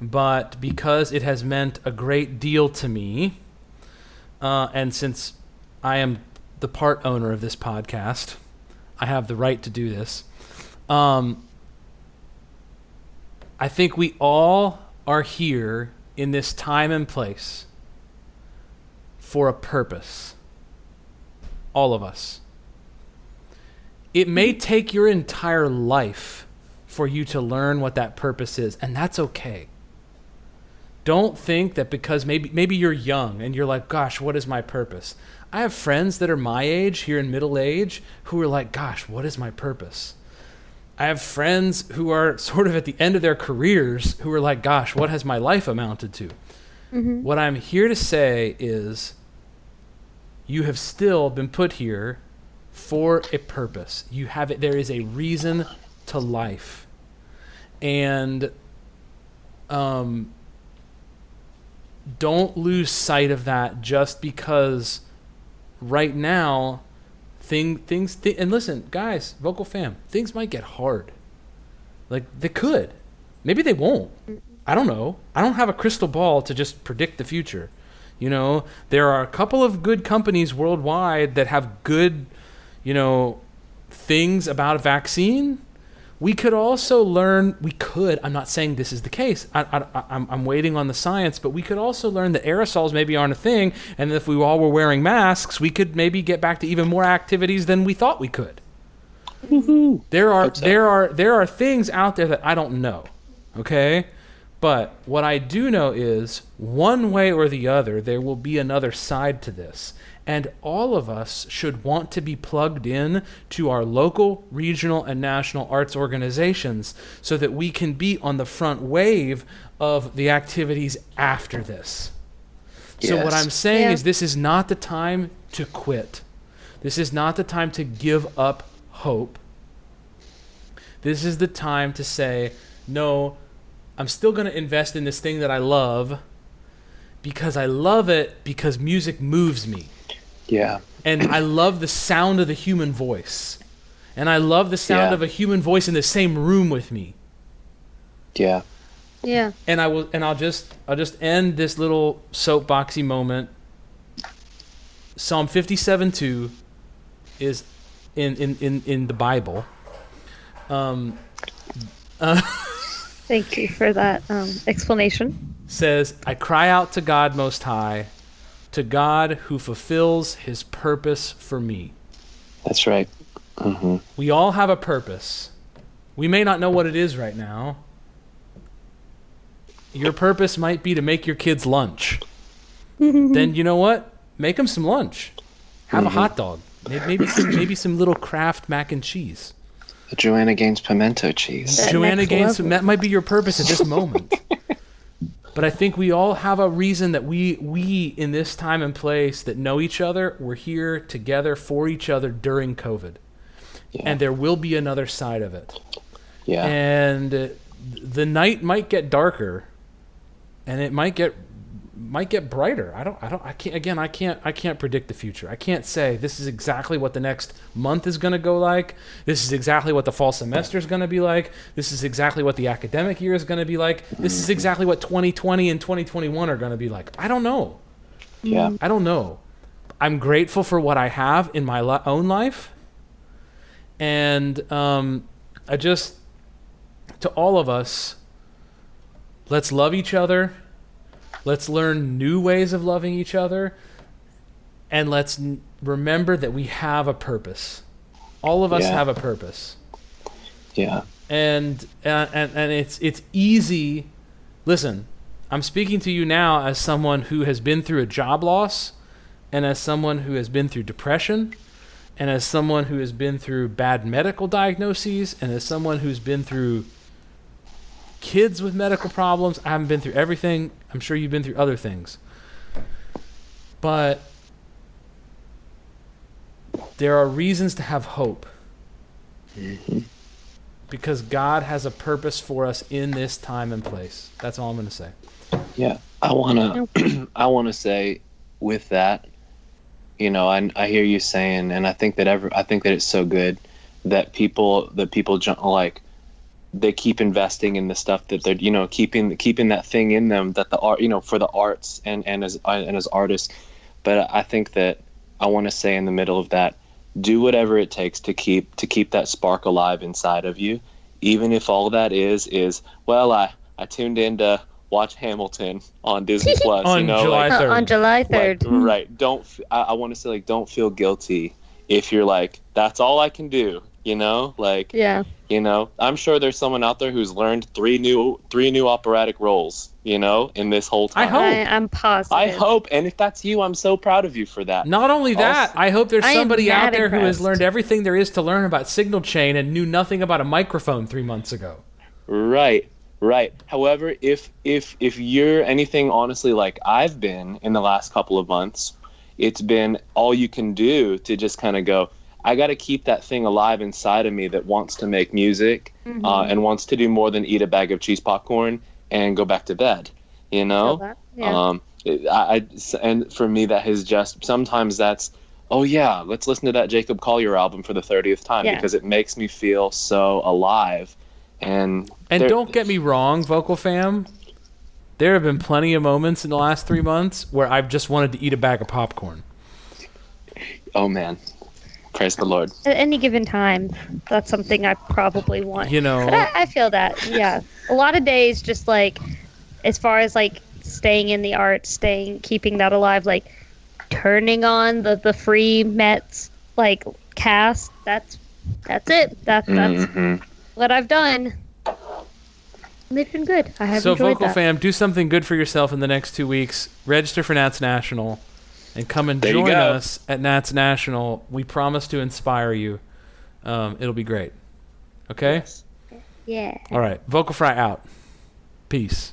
but because it has meant a great deal to me, uh, and since I am the part owner of this podcast, I have the right to do this. Um, I think we all are here in this time and place for a purpose. All of us. It may take your entire life for you to learn what that purpose is, and that's okay. Don't think that because maybe maybe you're young and you're like, "Gosh, what is my purpose?" I have friends that are my age, here in middle age, who are like, "Gosh, what is my purpose?" I have friends who are sort of at the end of their careers who are like, gosh, what has my life amounted to? What I'm here to say is you have still been put here for a purpose. You have it there is a reason to life. And um don't lose sight of that just because right now thing things thi- and listen guys vocal fam things might get hard. Like they could. Maybe they won't. I don't know. I don't have a crystal ball to just predict the future. You know there are a couple of good companies worldwide that have good you know things about a vaccine we could also learn we could i'm not saying this is the case I, I, I'm, I'm waiting on the science but we could also learn that aerosols maybe aren't a thing and if we all were wearing masks we could maybe get back to even more activities than we thought we could. There are so. there are there are things out there that i don't know okay but what i do know is one way or the other there will be another side to this and all of us should want to be plugged in to our local, regional, and national arts organizations so that we can be on the front wave of the activities after this. So, what I'm saying Yeah. is, this is not the time to quit. This is not the time to give up hope. This is the time to say, no, I'm still going to invest in this thing that I love because I love it because music moves me Yeah. and I love the sound of the human voice. And I love the sound Yeah. of a human voice in the same room with me. Yeah. Yeah. and I will and I'll just I'll just end this little soapboxy moment. Psalm fifty seven two is in, in, in, in the Bible. Um Thank you for that um, explanation. says, I cry out to God most high, to God who fulfills his purpose for me. That's right. hmm We all have a purpose. We may not know what it is right now. Your purpose might be to make your kids lunch. then you know what? Make them some lunch. Have a hot dog. May- Maybe some maybe some little Kraft mac and cheese. The Joanna Gaines pimento cheese. That Joanna Gaines, level. that might be your purpose at this moment. but I think we all have a reason that we we in this time and place that know each other, we're here together for each other during COVID. Yeah. And there will be another side of it. yeah. and uh, the night might get darker and it might get might get brighter. I don't i don't i can't again i can't i can't predict the future. I can't say this is exactly what the next month is going to go like. This is exactly what the fall semester is going to be like. This is exactly what the academic year is going to be like. This is exactly what 2020 and 2021 are going to be like. I don't know. Yeah. I don't know. I'm grateful for what I have in my li- own life, and um, I just to all of us, let's love each other. Let's learn new ways of loving each other, and let's n- remember that we have a purpose. All of us Yeah. have a purpose Yeah. and uh, and and it's it's easy. Listen, I'm speaking to you now as someone who has been through a job loss, and as someone who has been through depression, and as someone who has been through bad medical diagnoses, and as someone who's been through kids with medical problems. I haven't been through everything. I'm sure you've been through other things, but there are reasons to have hope because God has a purpose for us in this time and place. That's all I'm going to say. Yeah, I wanna, I wanna say, with that, you know, I, I hear you saying, and I think that ever, I think that it's so good that people, that people ju- like, they keep investing in the stuff that they're, you know, keeping, keeping that thing in them that the art, you know, for the arts and and as and as artists. But I think that I want to say in the middle of that, do whatever it takes to keep to keep that spark alive inside of you, even if all that is is well, I I tuned in to watch Hamilton on Disney Plus, On you know, July like, Uh, 3rd. on July like, 3rd. right? Don't I want to say like don't feel guilty if you're like that's all I can do, you know, like yeah. you know i'm sure there's someone out there who's learned three new three new operatic roles you know in this whole time I hope. I, I'm positive. I hope and if that's you i'm so proud of you for that Not only that, Also- I hope there's somebody out mad there who has learned everything there is to learn about signal chain and knew nothing about a microphone three months ago. right right however if if if you're anything honestly like i've been in the last couple of months it's been all you can do to just kind of go i got to keep that thing alive inside of me that wants to make music Mm-hmm. uh, and wants to do more than eat a bag of cheese popcorn and go back to bed you know that? Yeah. Um, it- I, I- and for me, that has just sometimes that's, oh yeah, let's listen to that Jacob Collier album for the thirtieth time Yeah. because it makes me feel so alive. And And don't get me wrong, vocal fam. There have been plenty of moments in the last three months where I've just wanted to eat a bag of popcorn. oh man, praise the Lord. At any given time, that's something I probably want. You know, But I, I feel that, yeah. A lot of days, just like, as far as like staying in the art, staying, keeping that alive, like turning on the the free Mets like cast. That's that's it. That, that's Mhm. what I've done. They've been good. I have so enjoyed vocal that. fam, do something good for yourself in the next two weeks. Register for NATS National, and come and There join us at NATS National. We promise to inspire you. Um, it'll be great. Okay. Yes. Yeah. All right. Vocal Fry out. Peace.